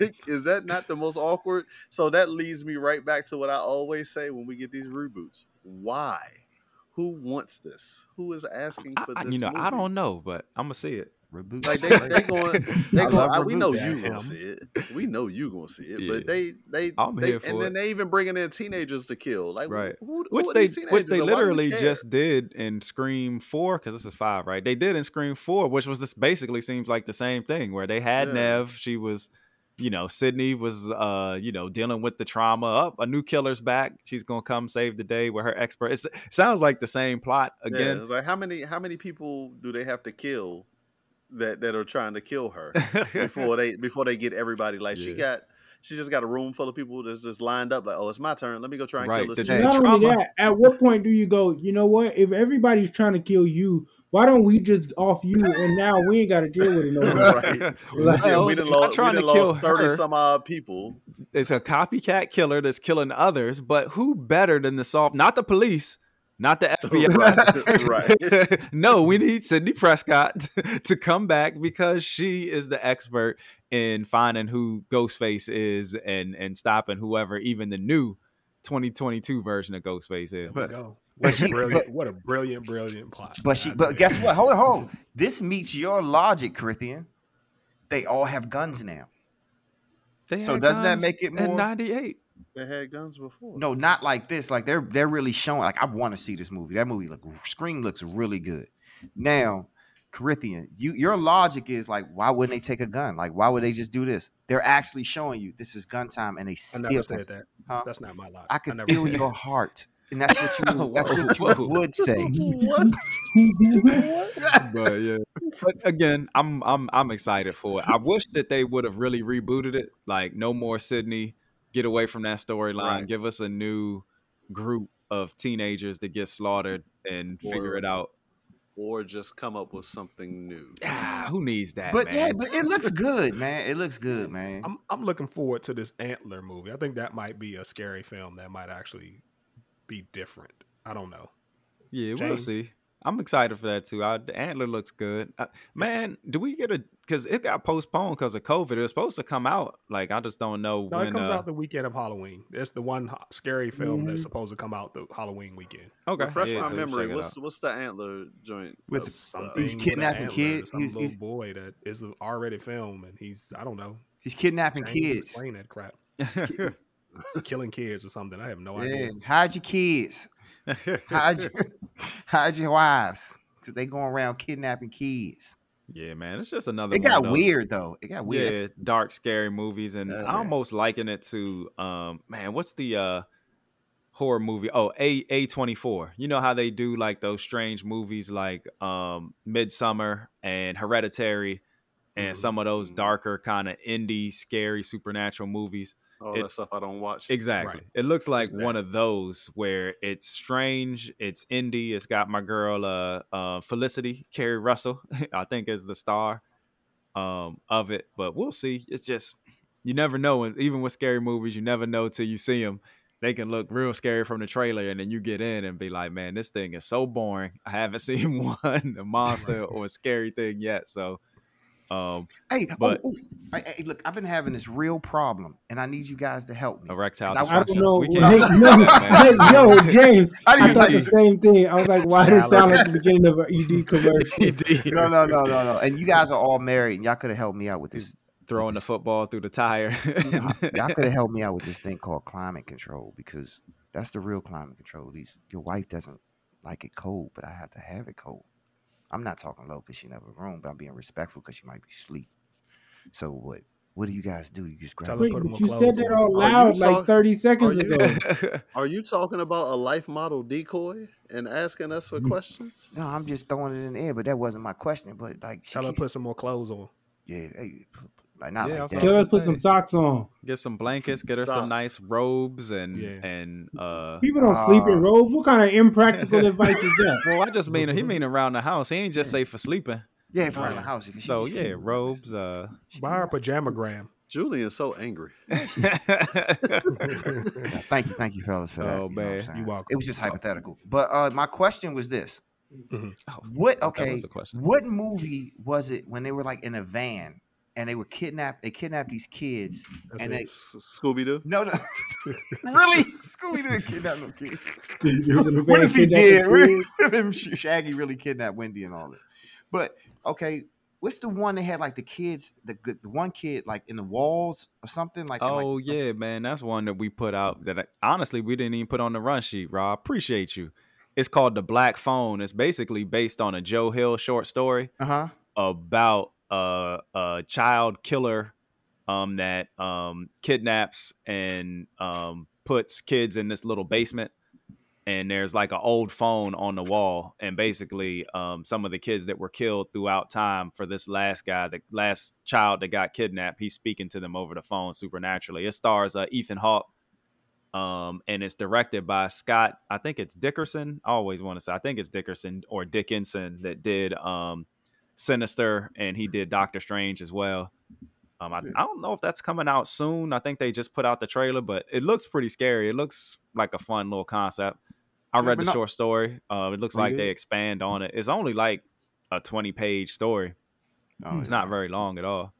Like, is that not the most awkward? So that leads me right back to what I always say when we get these reboots. Why? Who wants this? Who is asking for I- this? you know, I don't know, but I'm gonna see it. Reboot. Like they they going they I going. I, we know you gonna see it. We know you gonna see it. Yeah. But they they I'm they, here for and then they even bringing in teenagers to kill. Like Right. who, who which are they these which they and why do we literally just did in Scream Four because this is five, right? They did in Scream Four, which was this basically seems like the same thing where they had Yeah. Neve, she was, you know, Sidney was, uh, you know, dealing with the trauma. Up, a new killer's back. She's gonna come save the day with her expert. It's, it sounds like the same plot again. it's like how many how many people do they have to kill that that are trying to kill her before they before they get everybody? Like she got she just got a room full of people that's just lined up. Like oh, it's my turn. Let me go try and Right, kill the this. day- chick. Not only that, at what point do you go, you know what? If everybody's trying to kill you, why don't we just off you and now we ain't got to deal with it no more? Right. Like- Well, we done they're not lost, we trying done to kill thirty her. some odd people. it's a copycat killer that's killing others, but who better than the soft? Not the police, not the FBI. right. right. no, we need Sidney Prescott to come back because she is the expert in finding who Ghostface is and and stopping whoever, even the new 2022 version of Ghostface is. But- What a she- brilliant, but- what a brilliant, brilliant plot. But she, but guess what? Hold on, hold on. This meets your logic, Corinthian. They all have guns now. They So doesn't that make it more- '98? They had guns before. No, not like this. Like they're they're really showing. Like I want to see this movie. That movie look Scream looks really good. Now, Corinthian, you your logic is like, why wouldn't they take a gun? Like, why would they just do this? They're actually showing you this is gun time, and they I still. never said that. Huh? That's not my logic. I can never feel said your that. heart. and that's what you that's what you Whoa, whoa. would say. but yeah. But again, I'm I'm I'm excited for it. I wish that they would have really rebooted it. Like no more Sidney. Get away from that storyline. Right. Give us a new group of teenagers that get slaughtered and figure it out. Or just come up with something new. Ah, who needs that, But man? yeah, but it looks good, man. It looks good, man. I'm I'm looking forward to this Antler movie. I think that might be a scary film that might actually be different. I don't know. yeah, we'll see. I'm excited for that too. I, the antler looks good. Uh, man, do we get a? Because it got postponed because of COVID. It was supposed to come out. Like I just don't know No, when. it comes uh, out the weekend of Halloween. It's the one ho- scary film that's Mhm. supposed to come out the Halloween weekend. okay, Refresh yeah, my so memory. What's what's the antler joint? With of, Something He's with kidnapping antler, kids. Some He's- little he's- boy that is an R-rated film, and he's I don't know. He's kidnapping kids. Explain that crap. Killing kids or something. I have no Yeah, idea. hide your kids. Hide your, hide your wives. Cause they going around kidnapping kids. yeah, man, it's just another. It got those- weird though. It got weird. Yeah, dark, scary movies, and Yeah. I almost liken it to um man, what's the uh horror movie? Oh, A A twenty four. You know how they do like those strange movies like um Midsommar and Hereditary and some of those darker kind of indie, scary, supernatural movies. All it- that stuff I don't watch. Exactly. Right. It looks like Exactly. one of those where it's strange, it's indie, it's got my girl uh, uh Felicity, Keri Russell, I think is the star um of it, but we'll see. It's just you never know even with scary movies, you never know till you see them. They can look real scary from the trailer and then you get in and be like, "Man, this thing is so boring. I haven't seen one a monster or a scary thing yet." So um Hey, But- oh, oh, hey, hey, look, I've been having this real problem, and I need you guys to help me. erectile 'Cause I dysfunction. don't know. We Hey, can't- no, hey, yo, James. I I didn't thought the same thing. I was like, why does it sound like the beginning of an ED commercial? No, no, no, no, no. And you guys are all married, and y'all could have helped me out with this. throwing the football through the tire. Y'all could have helped me out with this thing called climate control because that's the real climate control. These your wife doesn't like it cold, but I have to have it cold. I'm not talking low because she never room, but I'm being respectful because she might be asleep. So what? What do you guys do? You just grab. Tell a Wait, but you clothes said that on. all Are loud like talk- 30 seconds are you- ago. Are you talking about a life model decoy and asking us for mm-hmm. questions? No, I'm just throwing it in the air, but that wasn't my question. But like, she Tell her put some more clothes on. yeah, hey, p- p- like not Yeah, like I was that. Tell gonna us put some socks on. get some blankets, get her Stop. some nice robes and Yeah. and uh People don't sleep in Uh, robes. What kind of impractical advice is that? well I just mean he mean around the house. He ain't just say for sleeping. Yeah, for around the house. So yeah, robes, uh Buy her a can't- pajama gram. Julian's so angry. Yeah, Thank you, thank you, fellas, for that. Oh, you know man. You welcome. It was just hypothetical. But uh, my question was this: Mhm. What? that Okay, was a question. what movie was it when they were like in a van and they were kidnapped? They kidnapped these kids. That's And they- Scooby Doo. No, no, really? Scooby didn't kidnap no kids. what if he did? What if, what if him Sh- Shaggy really kidnapped Wendy and all that? But okay, what's the one that had like the kids, the the one kid like in the walls or something like? in, like- Oh yeah, man, that's one that we put out that I, honestly we didn't even put on the run sheet. Rob, appreciate you. It's called the Black Phone. It's basically based on a Joe Hill short story Uh huh. about a, a child killer um, that um, kidnaps and um, puts kids in this little basement. And there's like an old phone on the wall, and basically, um, some of the kids that were killed throughout time for this last guy, the last child that got kidnapped, he's speaking to them over the phone supernaturally. It stars uh, Ethan Hawke, um, and it's directed by Scott. I think it's Dickerson. I always want to say I think it's Dickerson or Dickinson that did um, Sinister, and he did Doctor Strange as well. Um, I, I don't know if that's coming out soon. I think they just put out the trailer, but it looks pretty scary. It looks like a fun little concept. I read but the not- short story. Uh, it looks Oh, you like they expand on it. It's only like a twenty page story. Oh, It's not very long at all.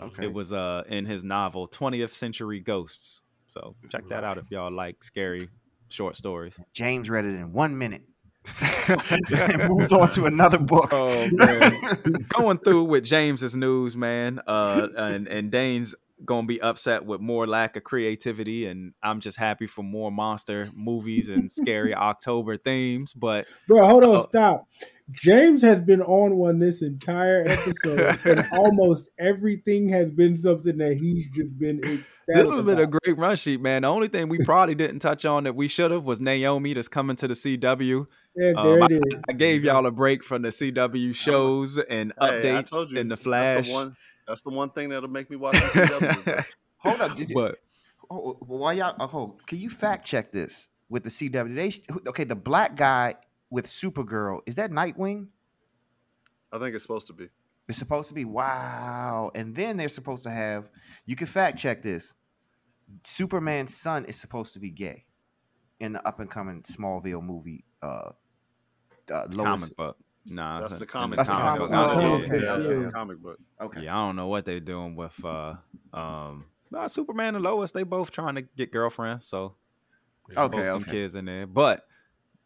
Okay. It was uh in his novel 20th Century Ghosts. So check that out if y'all like scary short stories. James read it in one minute. and moved on to another book. Oh man, going through with James's news, man. Uh, and and Dane's gonna be upset with more lack of creativity, and I'm just happy for more monster movies and scary October themes. But Bro, hold on, Oh. stop. James has been on one this entire episode, and almost everything has been something that he's just been. This has been a great run sheet, man. The only thing we probably didn't touch on that we should have was Naomi that's coming to the CW. Yeah, there Um, it is. I, I gave y'all a break from the CW shows and Hey, updates told you, in the That's Flash. the one. That's the one thing that'll make me watch the CW. Hold up. Did you, but oh, why y'all? Oh, hold- can you fact check this with the CW? They okay. The black guy with Supergirl is that Nightwing? I think it's supposed to be. It's supposed to be wow. And then they're supposed to have. You can fact check this. Superman's son is supposed to be gay in the up and coming Smallville movie. Uh, uh Lois. comic book. Nah, That's it's the comic. That's the comic comic book. book. Oh, okay. Yeah, that's Yeah. the comic book. Okay. Yeah, I don't know what they're doing with uh um nah, Superman and Lois. They both trying to get girlfriends, so Okay, both them okay. kids in there. But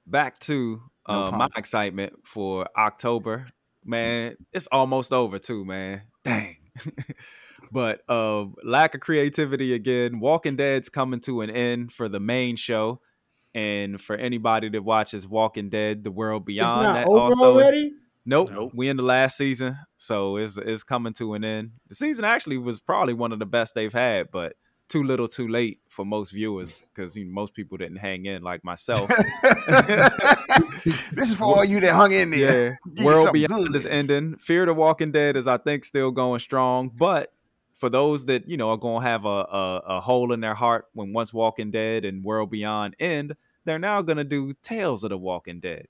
back to No uh, my excitement for October, man. It's almost over too, man. Dang. but uh, lack of creativity again. Walking Dead's coming to an end for the main show, and for anybody that watches Walking Dead: The World It's Beyond, not that over also is- Nope. Nope. We in the last season, so it's it's coming to an end. The season actually was probably one of the best they've had, but too little, too late for most viewers because you know, most people didn't hang in like myself. this is for all you that hung in there. yeah, World Beyond good. is ending. Fear the Walking Dead is, I think, still going strong. But for those that you know are going to have a, a a hole in their heart when once Walking Dead and World Beyond end, they're now going to do Tales of the Walking Dead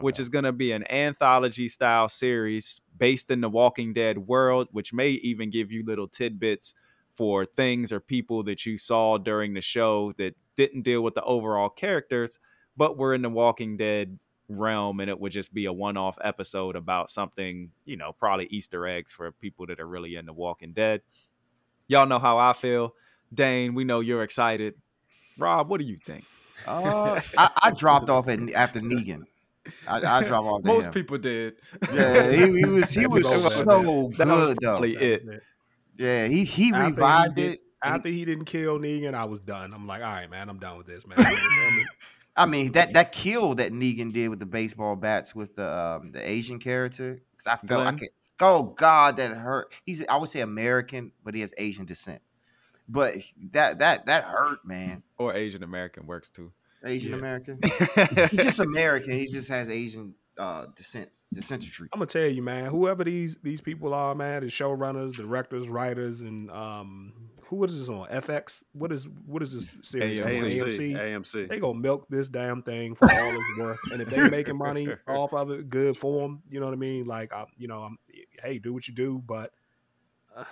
which is going to be an anthology style series based in the Walking Dead world, which may even give you little tidbits for things or people that you saw during the show that didn't deal with the overall characters, but were in the Walking Dead realm. And it would just be a one off episode about something, you know, probably Easter eggs for people that are really into Walking Dead. Y'all know how I feel. Dane, we know you're excited. Rob, what do you think? Uh, I, I dropped off at, after Negan. I, I dropped off. Most him. people did. Yeah, he, he was he was That was- so that was good though. it. Yeah, he he After he revived did- it. After he didn't kill Negan, I was done. I'm like, all right, man, I'm done with this, man. I mean, that that kill that Negan did with the baseball bats with the um, the Asian character. 'cause I felt I Glenn? could, oh God, that hurt. He's I would say American, but he has Asian descent. But that that that hurt, man. Or Asian American works too. Asian Yeah. American. He's just American. He just has Asian uh descent descentry. I'm gonna tell you, man. Whoever these these people are, man, the showrunners, directors, writers, and um, who is this on FX? What is what is this series? on? AMC. AMC. AMC. They gonna milk this damn thing for all it's worth, and if they making money off of it, good for them. You know what I mean? Like, I, you know, I'm hey, do what you do, but uh,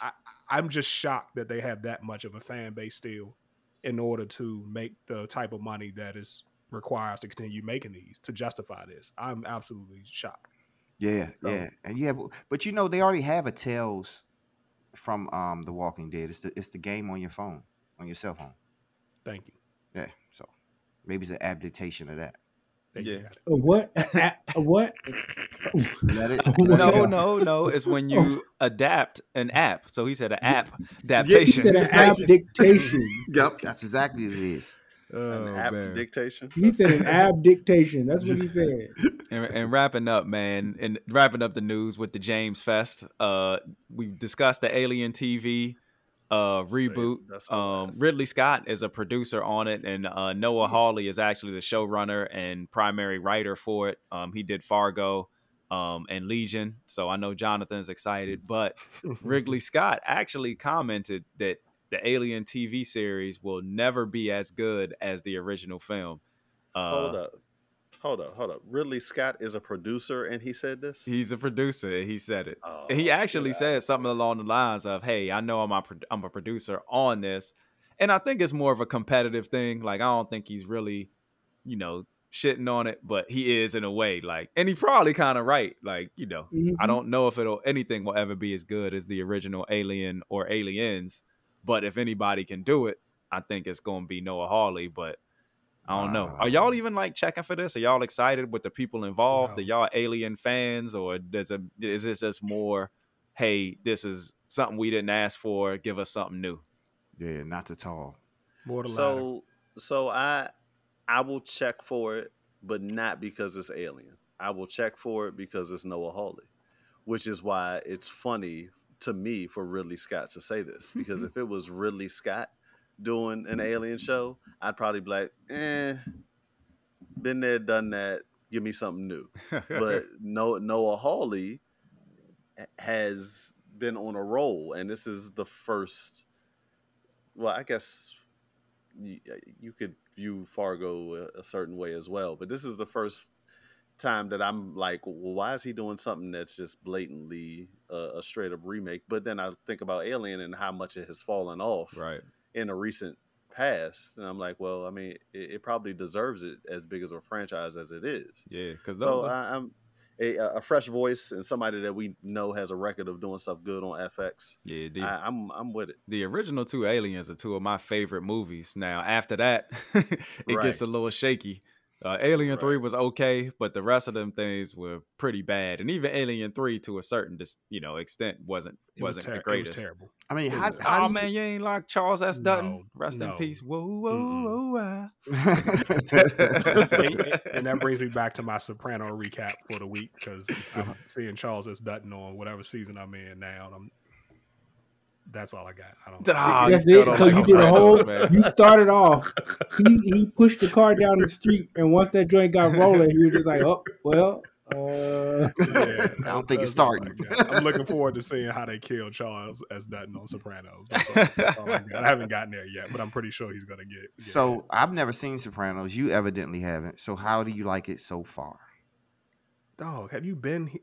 I, I'm just shocked that they have that much of a fan base still, in order to make the type of money that is requires to continue making these to justify this. I'm absolutely shocked. Yeah, So- yeah, and yeah, but, but you know they already have a Tales from um The Walking Dead. It's the it's the game on your phone, on your cell phone. Thank you. Yeah, so maybe it's an adaptation of that. There Yeah. got it. A what? A, a what? Let it. Oh my no, no, no. It's when you adapt an app. So he said an app He adaptation. said an app dictation. Yep, that's exactly what it is. Oh, An app man. dictation. He said an ab dictation. That's what he said. and, and wrapping up, man, and wrapping up the news with the James Fest. Uh, we discussed the Alien TV uh reboot. That's what it Um. Ridley Scott is a producer on it, and uh, Noah Hawley is actually the showrunner and primary writer for it. Um, he did Fargo. Um, and Legion, so I know Jonathan's excited, but Ridley Scott actually commented that the Alien TV series will never be as good as the original film. Uh, Hold up. Hold up. Hold up. Ridley Scott is a producer and he said this? He's a producer. and He said it. Oh, he actually get said something along the lines of, "Hey, I know I'm a pro- I'm a producer on this," and I think it's more of a competitive thing. Like I don't think he's really, you know, shitting on it, but he is in a way. Like, and he probably kind of right. Like, you know, Mhm. I don't know if it'll anything will ever be as good as the original Alien or Aliens, but if anybody can do it, I think it's going to be Noah Hawley. But I don't know. Are y'all even like checking for this? Are y'all excited with the people involved? No. Are y'all Alien fans, or does it is this just more? Hey, this is something we didn't ask for. Give us something new. Yeah, not at all. More the latter. So so I I will check for it, but not because it's alien. I will check for it because it's Noah Hawley, which is why it's funny to me for Ridley Scott to say this because if it was Ridley Scott doing an alien show, I'd probably be like, eh, been there, done that. Give me something new. But no, Noah Hawley has been on a roll, and this is the first. Well, I guess you, you could view Fargo a, a certain way as well, but this is the first time that I'm like, well, why is he doing something that's just blatantly a, a straight up remake? But then I think about Alien and how much it has fallen off right. in a recent past, and I'm like, well, I mean, it, it probably deserves it as big as a franchise as it is. Yeah, because So I, I'm a, a fresh voice and somebody that we know has a record of doing stuff good on FX. yeah, the, I, I'm I'm with it. the original two Aliens are two of my favorite movies. Now after that, it Right. gets a little shaky. Uh, Alien Three was okay, but the rest of them things were pretty bad, and even Alien Three to a certain dis- you know extent wasn't It was wasn't ter- the It was greatest. terrible. I mean, It how, was- how Oh man, you ain't like Charles S. Dutton. No, Rest in peace. Whoa, whoa, whoa, and, and- and that brings me back to my Soprano recap for the week because I'm seeing Charles S. Dutton on whatever season I'm in now. And I'm, that's all I got. I don't. That's it. So like you did a whole. Man. You started off. He he pushed the car down the street, and once that joint got rolling, he was just like, "Oh well." Uh, Yeah, I don't think it's that's all I starting. got. I'm looking forward to seeing how they kill Charles S. Dutton on Sopranos. That's all, that's all I. I haven't gotten there yet, but I'm pretty sure he's gonna get. get So I've never seen Sopranos. You evidently haven't. So how do you like it so far? Dog, have you been he-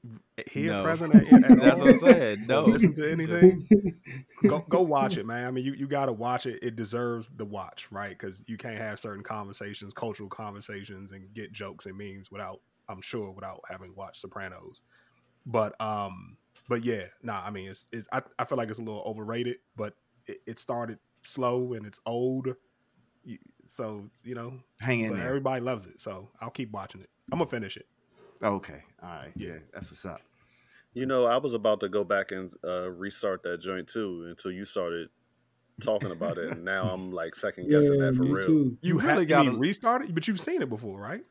here No. present at, at That's what I'm saying. No, listen to anything? go go watch it, man. I mean, you, you got to watch it. It deserves the watch, right? Because you can't have certain conversations, cultural conversations, and get jokes and memes without, I'm sure, without having watched Sopranos. But um, but yeah, nah. I mean, it's, it's I, I feel like it's a little overrated, but it, it started slow and it's old, You- so you know, Hang in but there. everybody loves it. So I'll keep watching it. I'm gonna finish it. Okay. All right. Yeah. Yeah. That's what's up. You know, I was about to go back and uh, restart that joint too until you started talking about it, and now I'm like second yeah, guessing that for me real. too. You, You really really to gotta- restart it, but you've seen it before, right?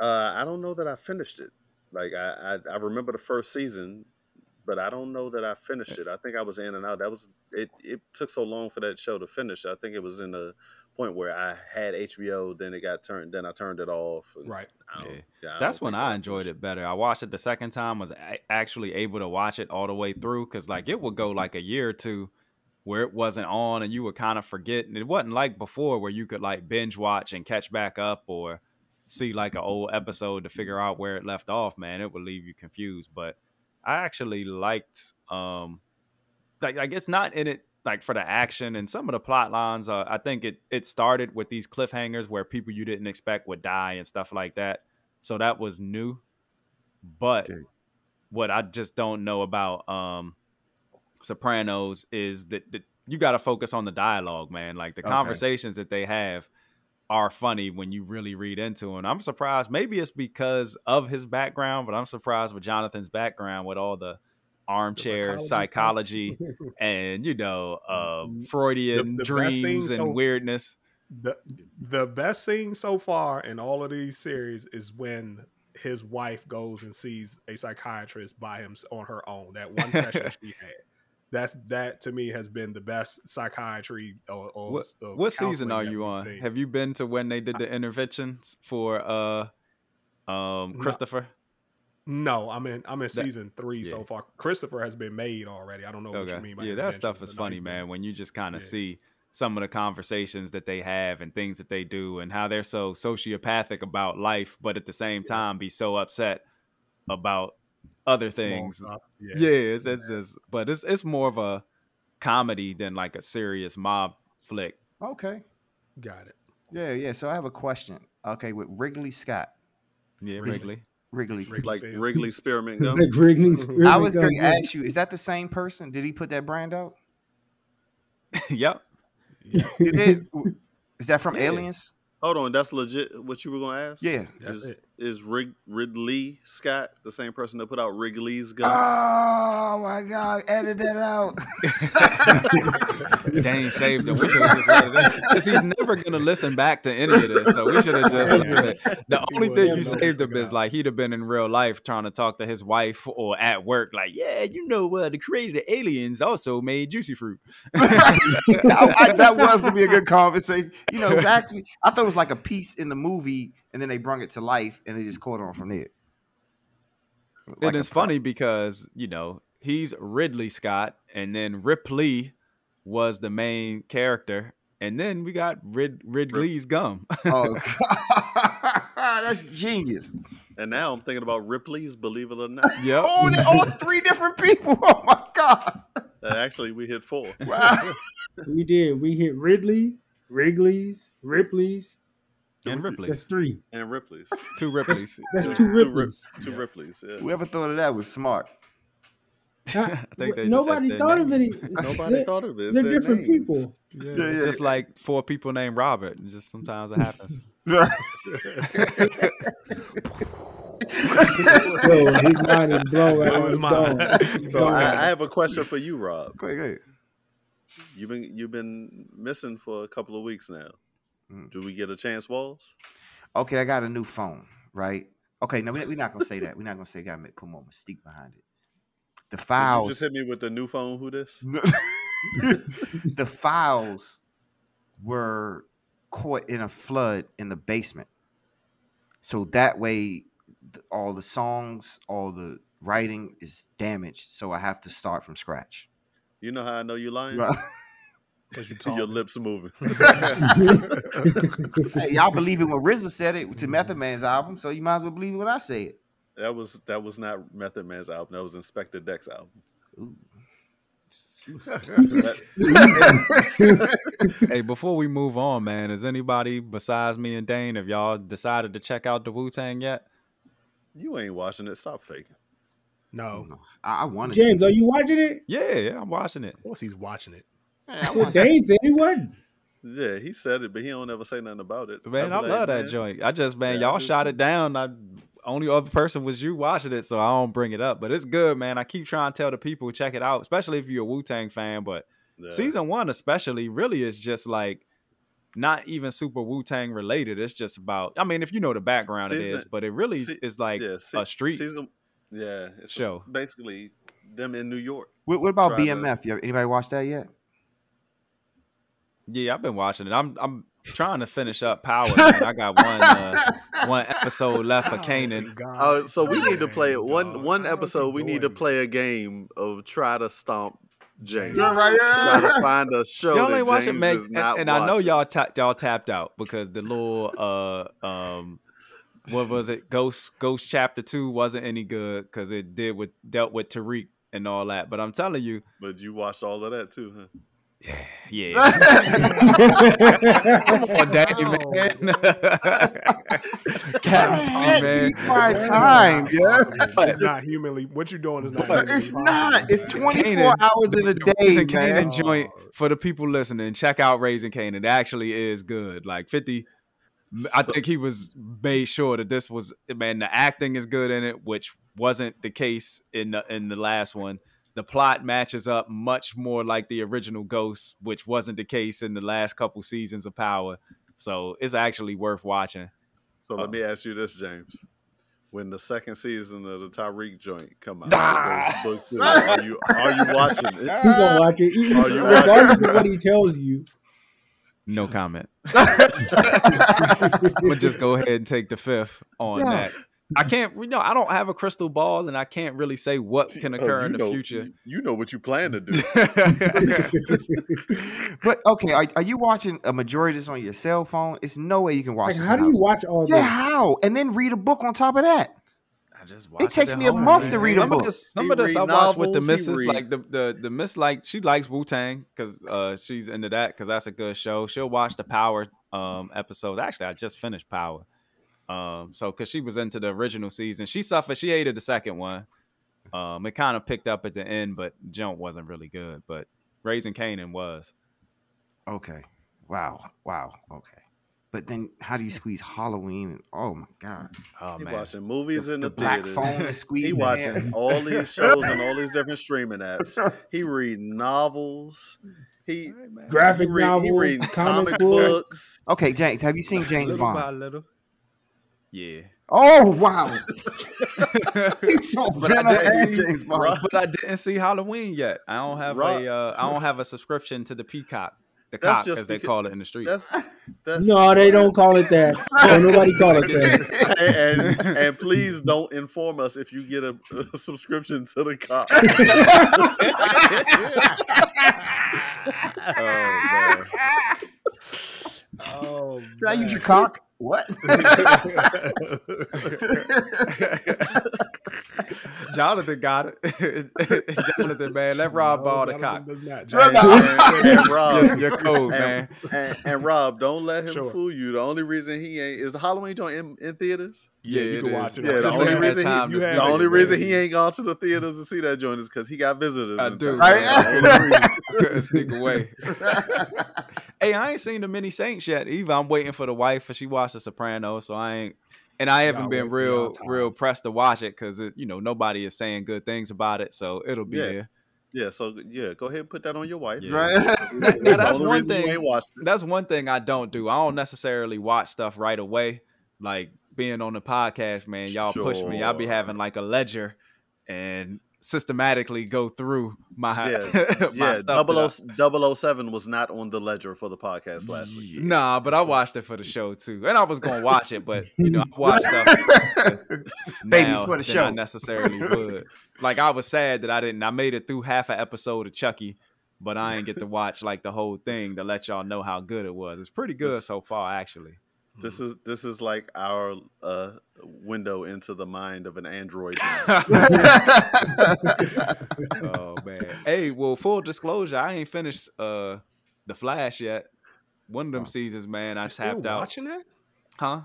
Uh, I don't know that I finished it. Like I, I, I remember the first season, but I don't know that I finished it. I think I was in and out. That was it. It took so long for that show to finish. I think it was in the point where I had HBO, then it got turned, then I turned it off. Right. Yeah. yeah, That's when I enjoyed it better. I watched it the second time, was actually able to watch it all the way through because like it would go like a year or two where it wasn't on and you would kind of forget. And it wasn't like before where you could like binge watch and catch back up or see like an old episode to figure out where it left off. Man, it would leave you confused. But I actually liked um like like it's not in it like for the action and some of the plot lines uh, i think it it started with these cliffhangers where people you didn't expect would die and stuff like that so that was new but Okay. what i just don't know about um sopranos is that, that you got to focus on the dialogue man like the Okay. conversations that they have are funny when you really read into them. I'm surprised. Maybe it's because of his background, but I'm surprised with Jonathan's background with all the armchair psychology psychology, and you know uh, Freudian The- the dreams and so- weirdness. the the best scene so far in all of these series is when his wife goes and sees a psychiatrist by him on her own. That one session she had. That's that to me has been the best psychiatry or, or What, or what season are you on? seen. Have you been to when they did the interventions for uh um Christopher? No, I'm in. I'm in That- season three yeah. so far. Christopher has been made already. I don't know what you mean by yeah, that stuff is funny, he's been- man. When you just kind of Yeah. see some of the conversations that they have and things that they do, and how they're so sociopathic about life, but at the same Yes. time be so upset about other things. stuff. Yeah, it's, it's just, but it's it's more of a comedy than like a serious mob flick. Okay. got it. Yeah, yeah. So I have a question. Okay, with Wrigley Scott. Yeah, Wrigley. Wrigley. Wrigley like Field. Wrigley Spearmint Gum. Like Wrigley Spearmint I was going to ask you, is that the same person? Did he put that brand out? yep. Yeah, You did? is that from Yeah. Aliens? Hold on, that's legit. What you were gonna ask? Yeah. that's Is- it. Is Rig, Ridley Scott the same person that put out Wrigley's gun? Oh my god, edit that out. Dane saved him. We should have just let it. Because he's never gonna listen back to any of this. So we should have just left it. The only will thing you saved him forget. is like he'd have been in real life trying to talk to his wife or at work, like, yeah, you know, uh, the creator of aliens also made juicy fruit. I- I- that was gonna be a good conversation. You know, it was actually I thought it was like a piece in the movie, and then they brung it to life, and they just caught on from there. Like and it's funny because you know he's Ridley Scott, and then Ripley was the main character, and then we got Rid- Ridley's gum. Oh, that's genius. And now I'm thinking about Ripley's Believe It or Not. yep. Oh, they all three different people. Oh my god! Uh, Actually, we hit four. Wow. We did. We hit Ridley, Wrigley's, Ripley's. And Ripley's. That's three. And Ripley's. Two Ripley's. That's Yeah, two Rip- Ripleys. Two Ripley's. Yeah. Whoever thought of that was smart. I think they Nobody that's thought of name. it. Nobody They're, thought of this. they're different names. people. Yeah, Yeah, it's yeah. just like four people named Robert. and Just sometimes it happens. Yo, his mind is blown right That was mine. So. I, I have a question for you, Rob. go ahead, go ahead. You've been you've been missing for a couple of weeks now. Mm. Do we get a chance, Walls? Okay, I got a new phone, right? Okay, no, we- we're not gonna say that. We're not gonna say gotta make- put more mystique behind it. The files, just hit me with the new phone. Who this? the files were caught in a flood in the basement. So that way, all the songs, all the writing is damaged. So I have to start from scratch. You know how I know you're lying? Right. Because you Your talk. lips moving. hey, y'all believe it when RZA said it to Method Man's album, so you might as well believe it when I say it. that was that was not Method Man's album. That was Inspectah Deck's album. Ooh. Hey, before we move on, man, is anybody besides me and Dane, have y'all decided to check out the Wu Tang yet? you ain't watching it. Stop faking. No. I, I want to. James, are you watching it? Yeah, yeah, I'm watching it. Of course he's watching it. Well, Dane said he wasn't. Yeah, he said it, but he don't ever say nothing about it. Man, I'll love like, that man, joint. I just, man, Yeah, y'all shot too. it down. I only other person was you watching it, so I don't bring it up. But it's good, man. I keep trying to tell the people check it out, especially if you're a Wu Tang fan. But yeah. season one, especially, really is just like not even super Wu Tang related. It's just about. I mean, if you know the background, it is, Season- but it really se- is like yeah, se- a street. season. Yeah, it's show. basically them in New York. What, what about Try to- BMF? You, anybody watch that yet? Yeah, I've been watching it. I'm I'm trying to finish up Power. Man. I got one uh, one episode left for Kanan. Uh, so we need to play one one episode. We need to play a game of try to stomp James. You're right, Yeah. Try yeah. to find a show Y'all that ain't watching, James man. is And, not and I know y'all ta- y'all tapped out because the little uh um what was it? Ghost Ghost Chapter Two wasn't any good because it did with dealt with Tariq and all that. But I'm telling you, But you watched all of that too, huh? Yeah. Come on, Daddy, man. Cat, man. My time, yeah. It's not humanly. What you're doing is not. But It's possible. not. It's 24 Kanan- hours in a day, Raising man. Kanan joint for the people listening. Check out Raising Kanan. It actually is good. Like 50. I So- think he was made sure that this was man. The acting is good in it, which wasn't the case in the in the last one. The plot matches up much more like the original Ghost, which wasn't the case in the last couple seasons of Power. So it's actually worth watching. So let Uh-oh. me ask you this, James. When the second season of the Tariq joint come out, Ah! those books, are you are you watching it? He's gonna watch it, even, Are you regardless of what he tells you. No comment. I'm gonna just go ahead and take the fifth on Yeah. that. I can't, you know, I don't have a crystal ball, and I can't really say what can Oh, occur you in the know- future. You know what you plan to do. But okay, are, are you watching a majority of this on your cell phone? It's no way you can watch Like, this. how do you watch all Yeah, this? how? And then read a book on top of that. I just It takes at me a home, month man. to read a some book. Of this, some of this I watch with the novels, he missus, like the the the miss, like she likes Wu Tang because uh she's into that because that's a good show. She'll watch the Power um episodes. Actually, I just finished Power. Um, so because she was into the original season, she suffered. She hated the second one. Um, it kind of picked up at the end, but Jump wasn't really good. But Raising Kanan was. Okay. Wow. Wow. Okay. But then how do you squeeze Halloween? And, oh my god, Oh He man. watching movies in the, the black theaters. phone is He squeezing. watching in. all these shows and all these different streaming apps. He read novels. He, Graphic he, read, he novels, read comic comic books. books. Okay, James, have you seen James little Bond? By little. Yeah. Oh wow, he's so But I didn't see- James Bond. But I didn't see Halloween yet. I don't have Rob- a uh, I don't have a subscription to the Peacock. The That's cock just as they call it in the street. That's that's No, they don't call it that. Don't nobody call it that. and, and and please don't inform us if you get a, a subscription to the cop. oh man. Oh, Should I use your cock? What? Jonathan got it. Jonathan, man, let Rob No, ball the Jonathan cock. does not, and, James. and- and Rob, Your, your code, and, man. and, and Rob, don't let him Sure. fool you. The only reason he ain't is the Halloween joint in, in theaters. Yeah, you can is. watch it Yeah, the only reason he- time you The only reason he ain't gone to the theaters to see that joint is because he got visitors. I do. town. Right. That's the only reason. Sneak away. Hey, I ain't seen the Many Saints yet. Either I'm waiting for the wife, for she watched The Sopranos, so I ain't. And I haven't Y'all been real, real pressed to watch it because you know nobody is saying good things about it, so it'll be Yeah. there. Yeah, so yeah, go ahead and put that on your wife. Yeah. right? Now, That's that's one thing. ain't watched it. That's one thing I don't do. I don't necessarily watch stuff right away. Like being on the podcast, man, y'all push me. I'll be having like a ledger and systematically go through my Yeah, my yeah. stuff. Double that I- O, 007 was not on the ledger for the podcast last week. Nah, but I watched it for the show too, and I was gonna watch it, but you know, I watch stuff Babies for the than I necessarily would. Like I was sad that I didn't. I made it through half an episode of Chucky, but I ain't get to watch like the whole thing to let y'all know how good it was. It's pretty good so far, actually. This is this is like our uh, window into the mind of an android. oh man. Hey, well, full disclosure, I ain't finished uh the Flash yet. One of them seasons, man, I You still tapped out. watching it? Huh?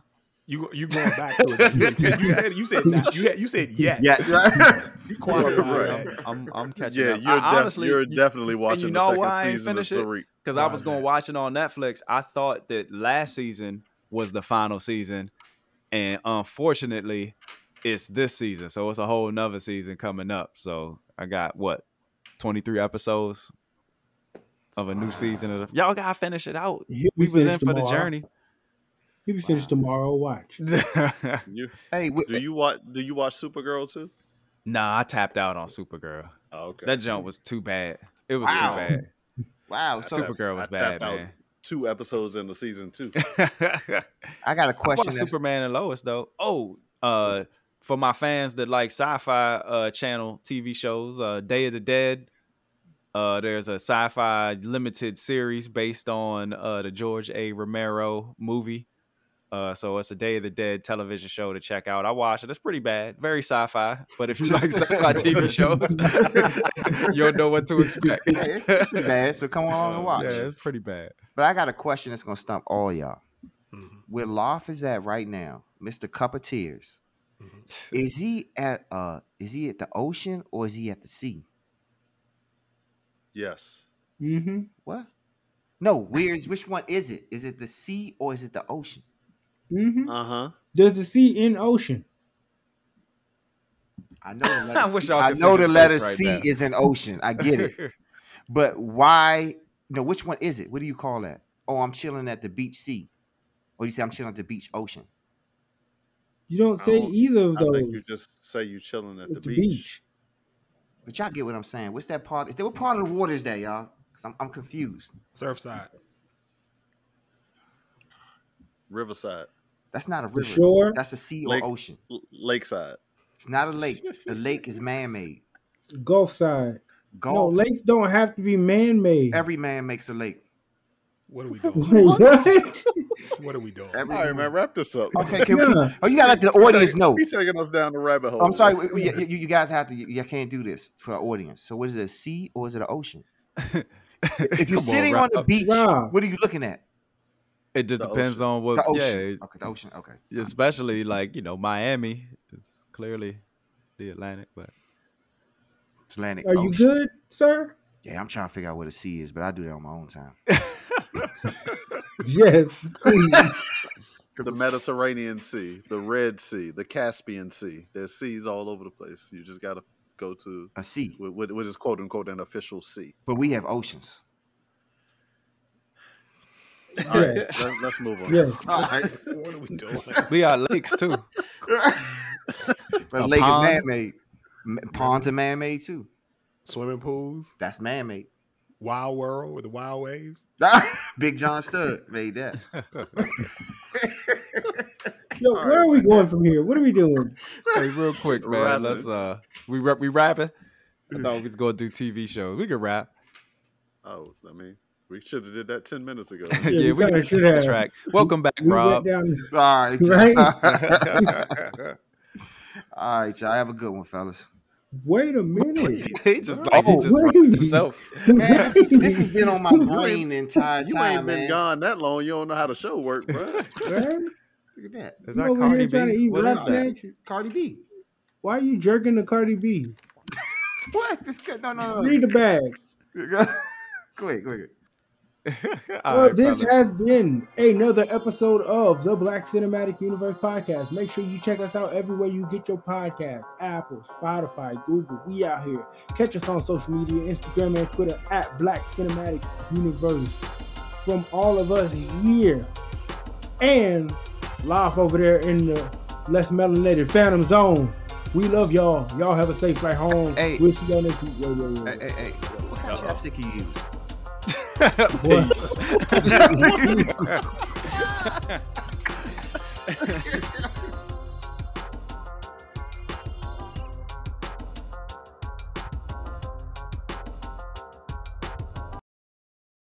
You you going back to it? You, you said you said not- you, you said yeah. yeah, right. You qualified Right. that. I'm I'm catching yeah, up. you're, I, def- honestly, you're definitely watching you the know second why I ain't season of it? Because I was going to watch it on Netflix. I thought that last season was the final season, and unfortunately, it's this season. So it's a whole nother season coming up. So I got what twenty three episodes of a new season. Of y'all gotta finish it out. He'll We be was in finished for the tomorrow. journey. He'll be finished tomorrow. Watch. You, Hey, wh- do you watch? Do you watch Supergirl too? nah, I tapped out on Supergirl. Oh, okay. That jump was too bad. It was Wow. too bad. wow. So Supergirl was I bad, tapped out man. Two episodes in the season two. I got a question. watched that's- Superman and Lois though. Oh, uh, for my fans that like sci-fi uh channel TV shows, uh, Day of the Dead. Uh, there's a sci-fi limited series based on uh the George A. Romero movie. Uh, so it's a Day of the Dead television show to check out. I watched it. It's pretty bad, very sci-fi. But if you like sci-fi TV shows, you'll know what to expect. Yeah, it's pretty bad. So come along and watch. Yeah, it's pretty bad. But I got a question that's gonna stump all y'all. Mhm. Where Loft is at right now, Mr. Cup of Tears, is he at uh is he at the ocean or is he at the sea? yes. Mm-hmm. What? No, where is which one is it? Is it the sea or is it the ocean? Mm-hmm. Uh huh. There's the sea in ocean. I know the letter I wish C, y'all I could see know the letter right C now. is an ocean. I get it. but why no, which one is it? What do you call that? Oh, I'm chilling at the beach sea. Or you say I'm chilling at the beach ocean. You don't say don't- either of I those. think you just say you're chilling at It's the the beach. beach. But y'all get what I'm saying. What's that part? Is there what part of the water is that, y'all? 'Cause I'm, I'm confused. Surfside. Riverside, That's not a The river. shore, That's a sea Lake. or ocean. L- Lakeside. It's not a lake. The lake is man-made. Gulf side. Golf. No, lakes don't have to be man-made. Every man makes a lake. What are we doing? Wait, what? What are we doing? Every All right, man, wrap this up. Okay, can we, oh, you gotta let the audience know. He's taking us down the rabbit hole. I'm sorry, we- we- you, you guys have to. You, you can't do this for the audience. So, what is it, a sea or is it an ocean? If you're Come sitting Rob. on the beach, Rob. what are you looking at? It just The depends ocean. on what. The ocean. Yeah, Okay, the ocean. Okay. especially like you know Miami is clearly the Atlantic, but Atlantic Are you good, sir? Yeah, I'm trying to figure out what a sea is, but I do that on my own time. Yes, please. the Mediterranean Sea, the Red Sea, the Caspian Sea. There's seas all over the place. You just got to go to A sea, wh- wh- which is quote unquote an official sea. but we have oceans. All right, Yes. let, us move on. Yes. All right. What are we doing? We got lakes too. But A lake pond? is man-made. M- Ponds are man-made too. Swimming pools, That's man-made. Wild World with the wild waves. Big John Studd made that. Yo, All where right. are we going from here? What are we doing? Hey, real quick, man. Rapping. Let's uh, we rap, we rapping. I thought we was gonna do TV shows. We could rap. Oh, I mean, we should have did that ten minutes ago. yeah, we we kinda can should have. track. Welcome back, We Rob. down. All right, y'all. Right? All right, y'all. Have a good one, fellas. Wait a minute. he just like he Oh, just wait. himself. Man, this, this has been on my brain the entire time. you ain't been man. gone that long. You don't know how the show work, bro. Man, Look at that. Is You that over Cardi here trying to B? eat What that? Cardi B. Why are you jerking the Cardi B? What? This kid? No, no, Read the bag. no. go ahead, go ahead. All Well, right, this fellas. has been another episode of the Black Cinematic Universe podcast. Make sure you check us out everywhere you get your podcast Apple, Spotify, Google. We out here. Catch us on social media Instagram and Twitter at Black Cinematic Universe. From all of us here and live over there in the less melanated Phantom Zone. We love y'all. Y'all have a safe flight home. Hey. We'll see y'all next week. Yo, yo, yo. Hey, hey, hey. What kind of chapstick you use? Peace.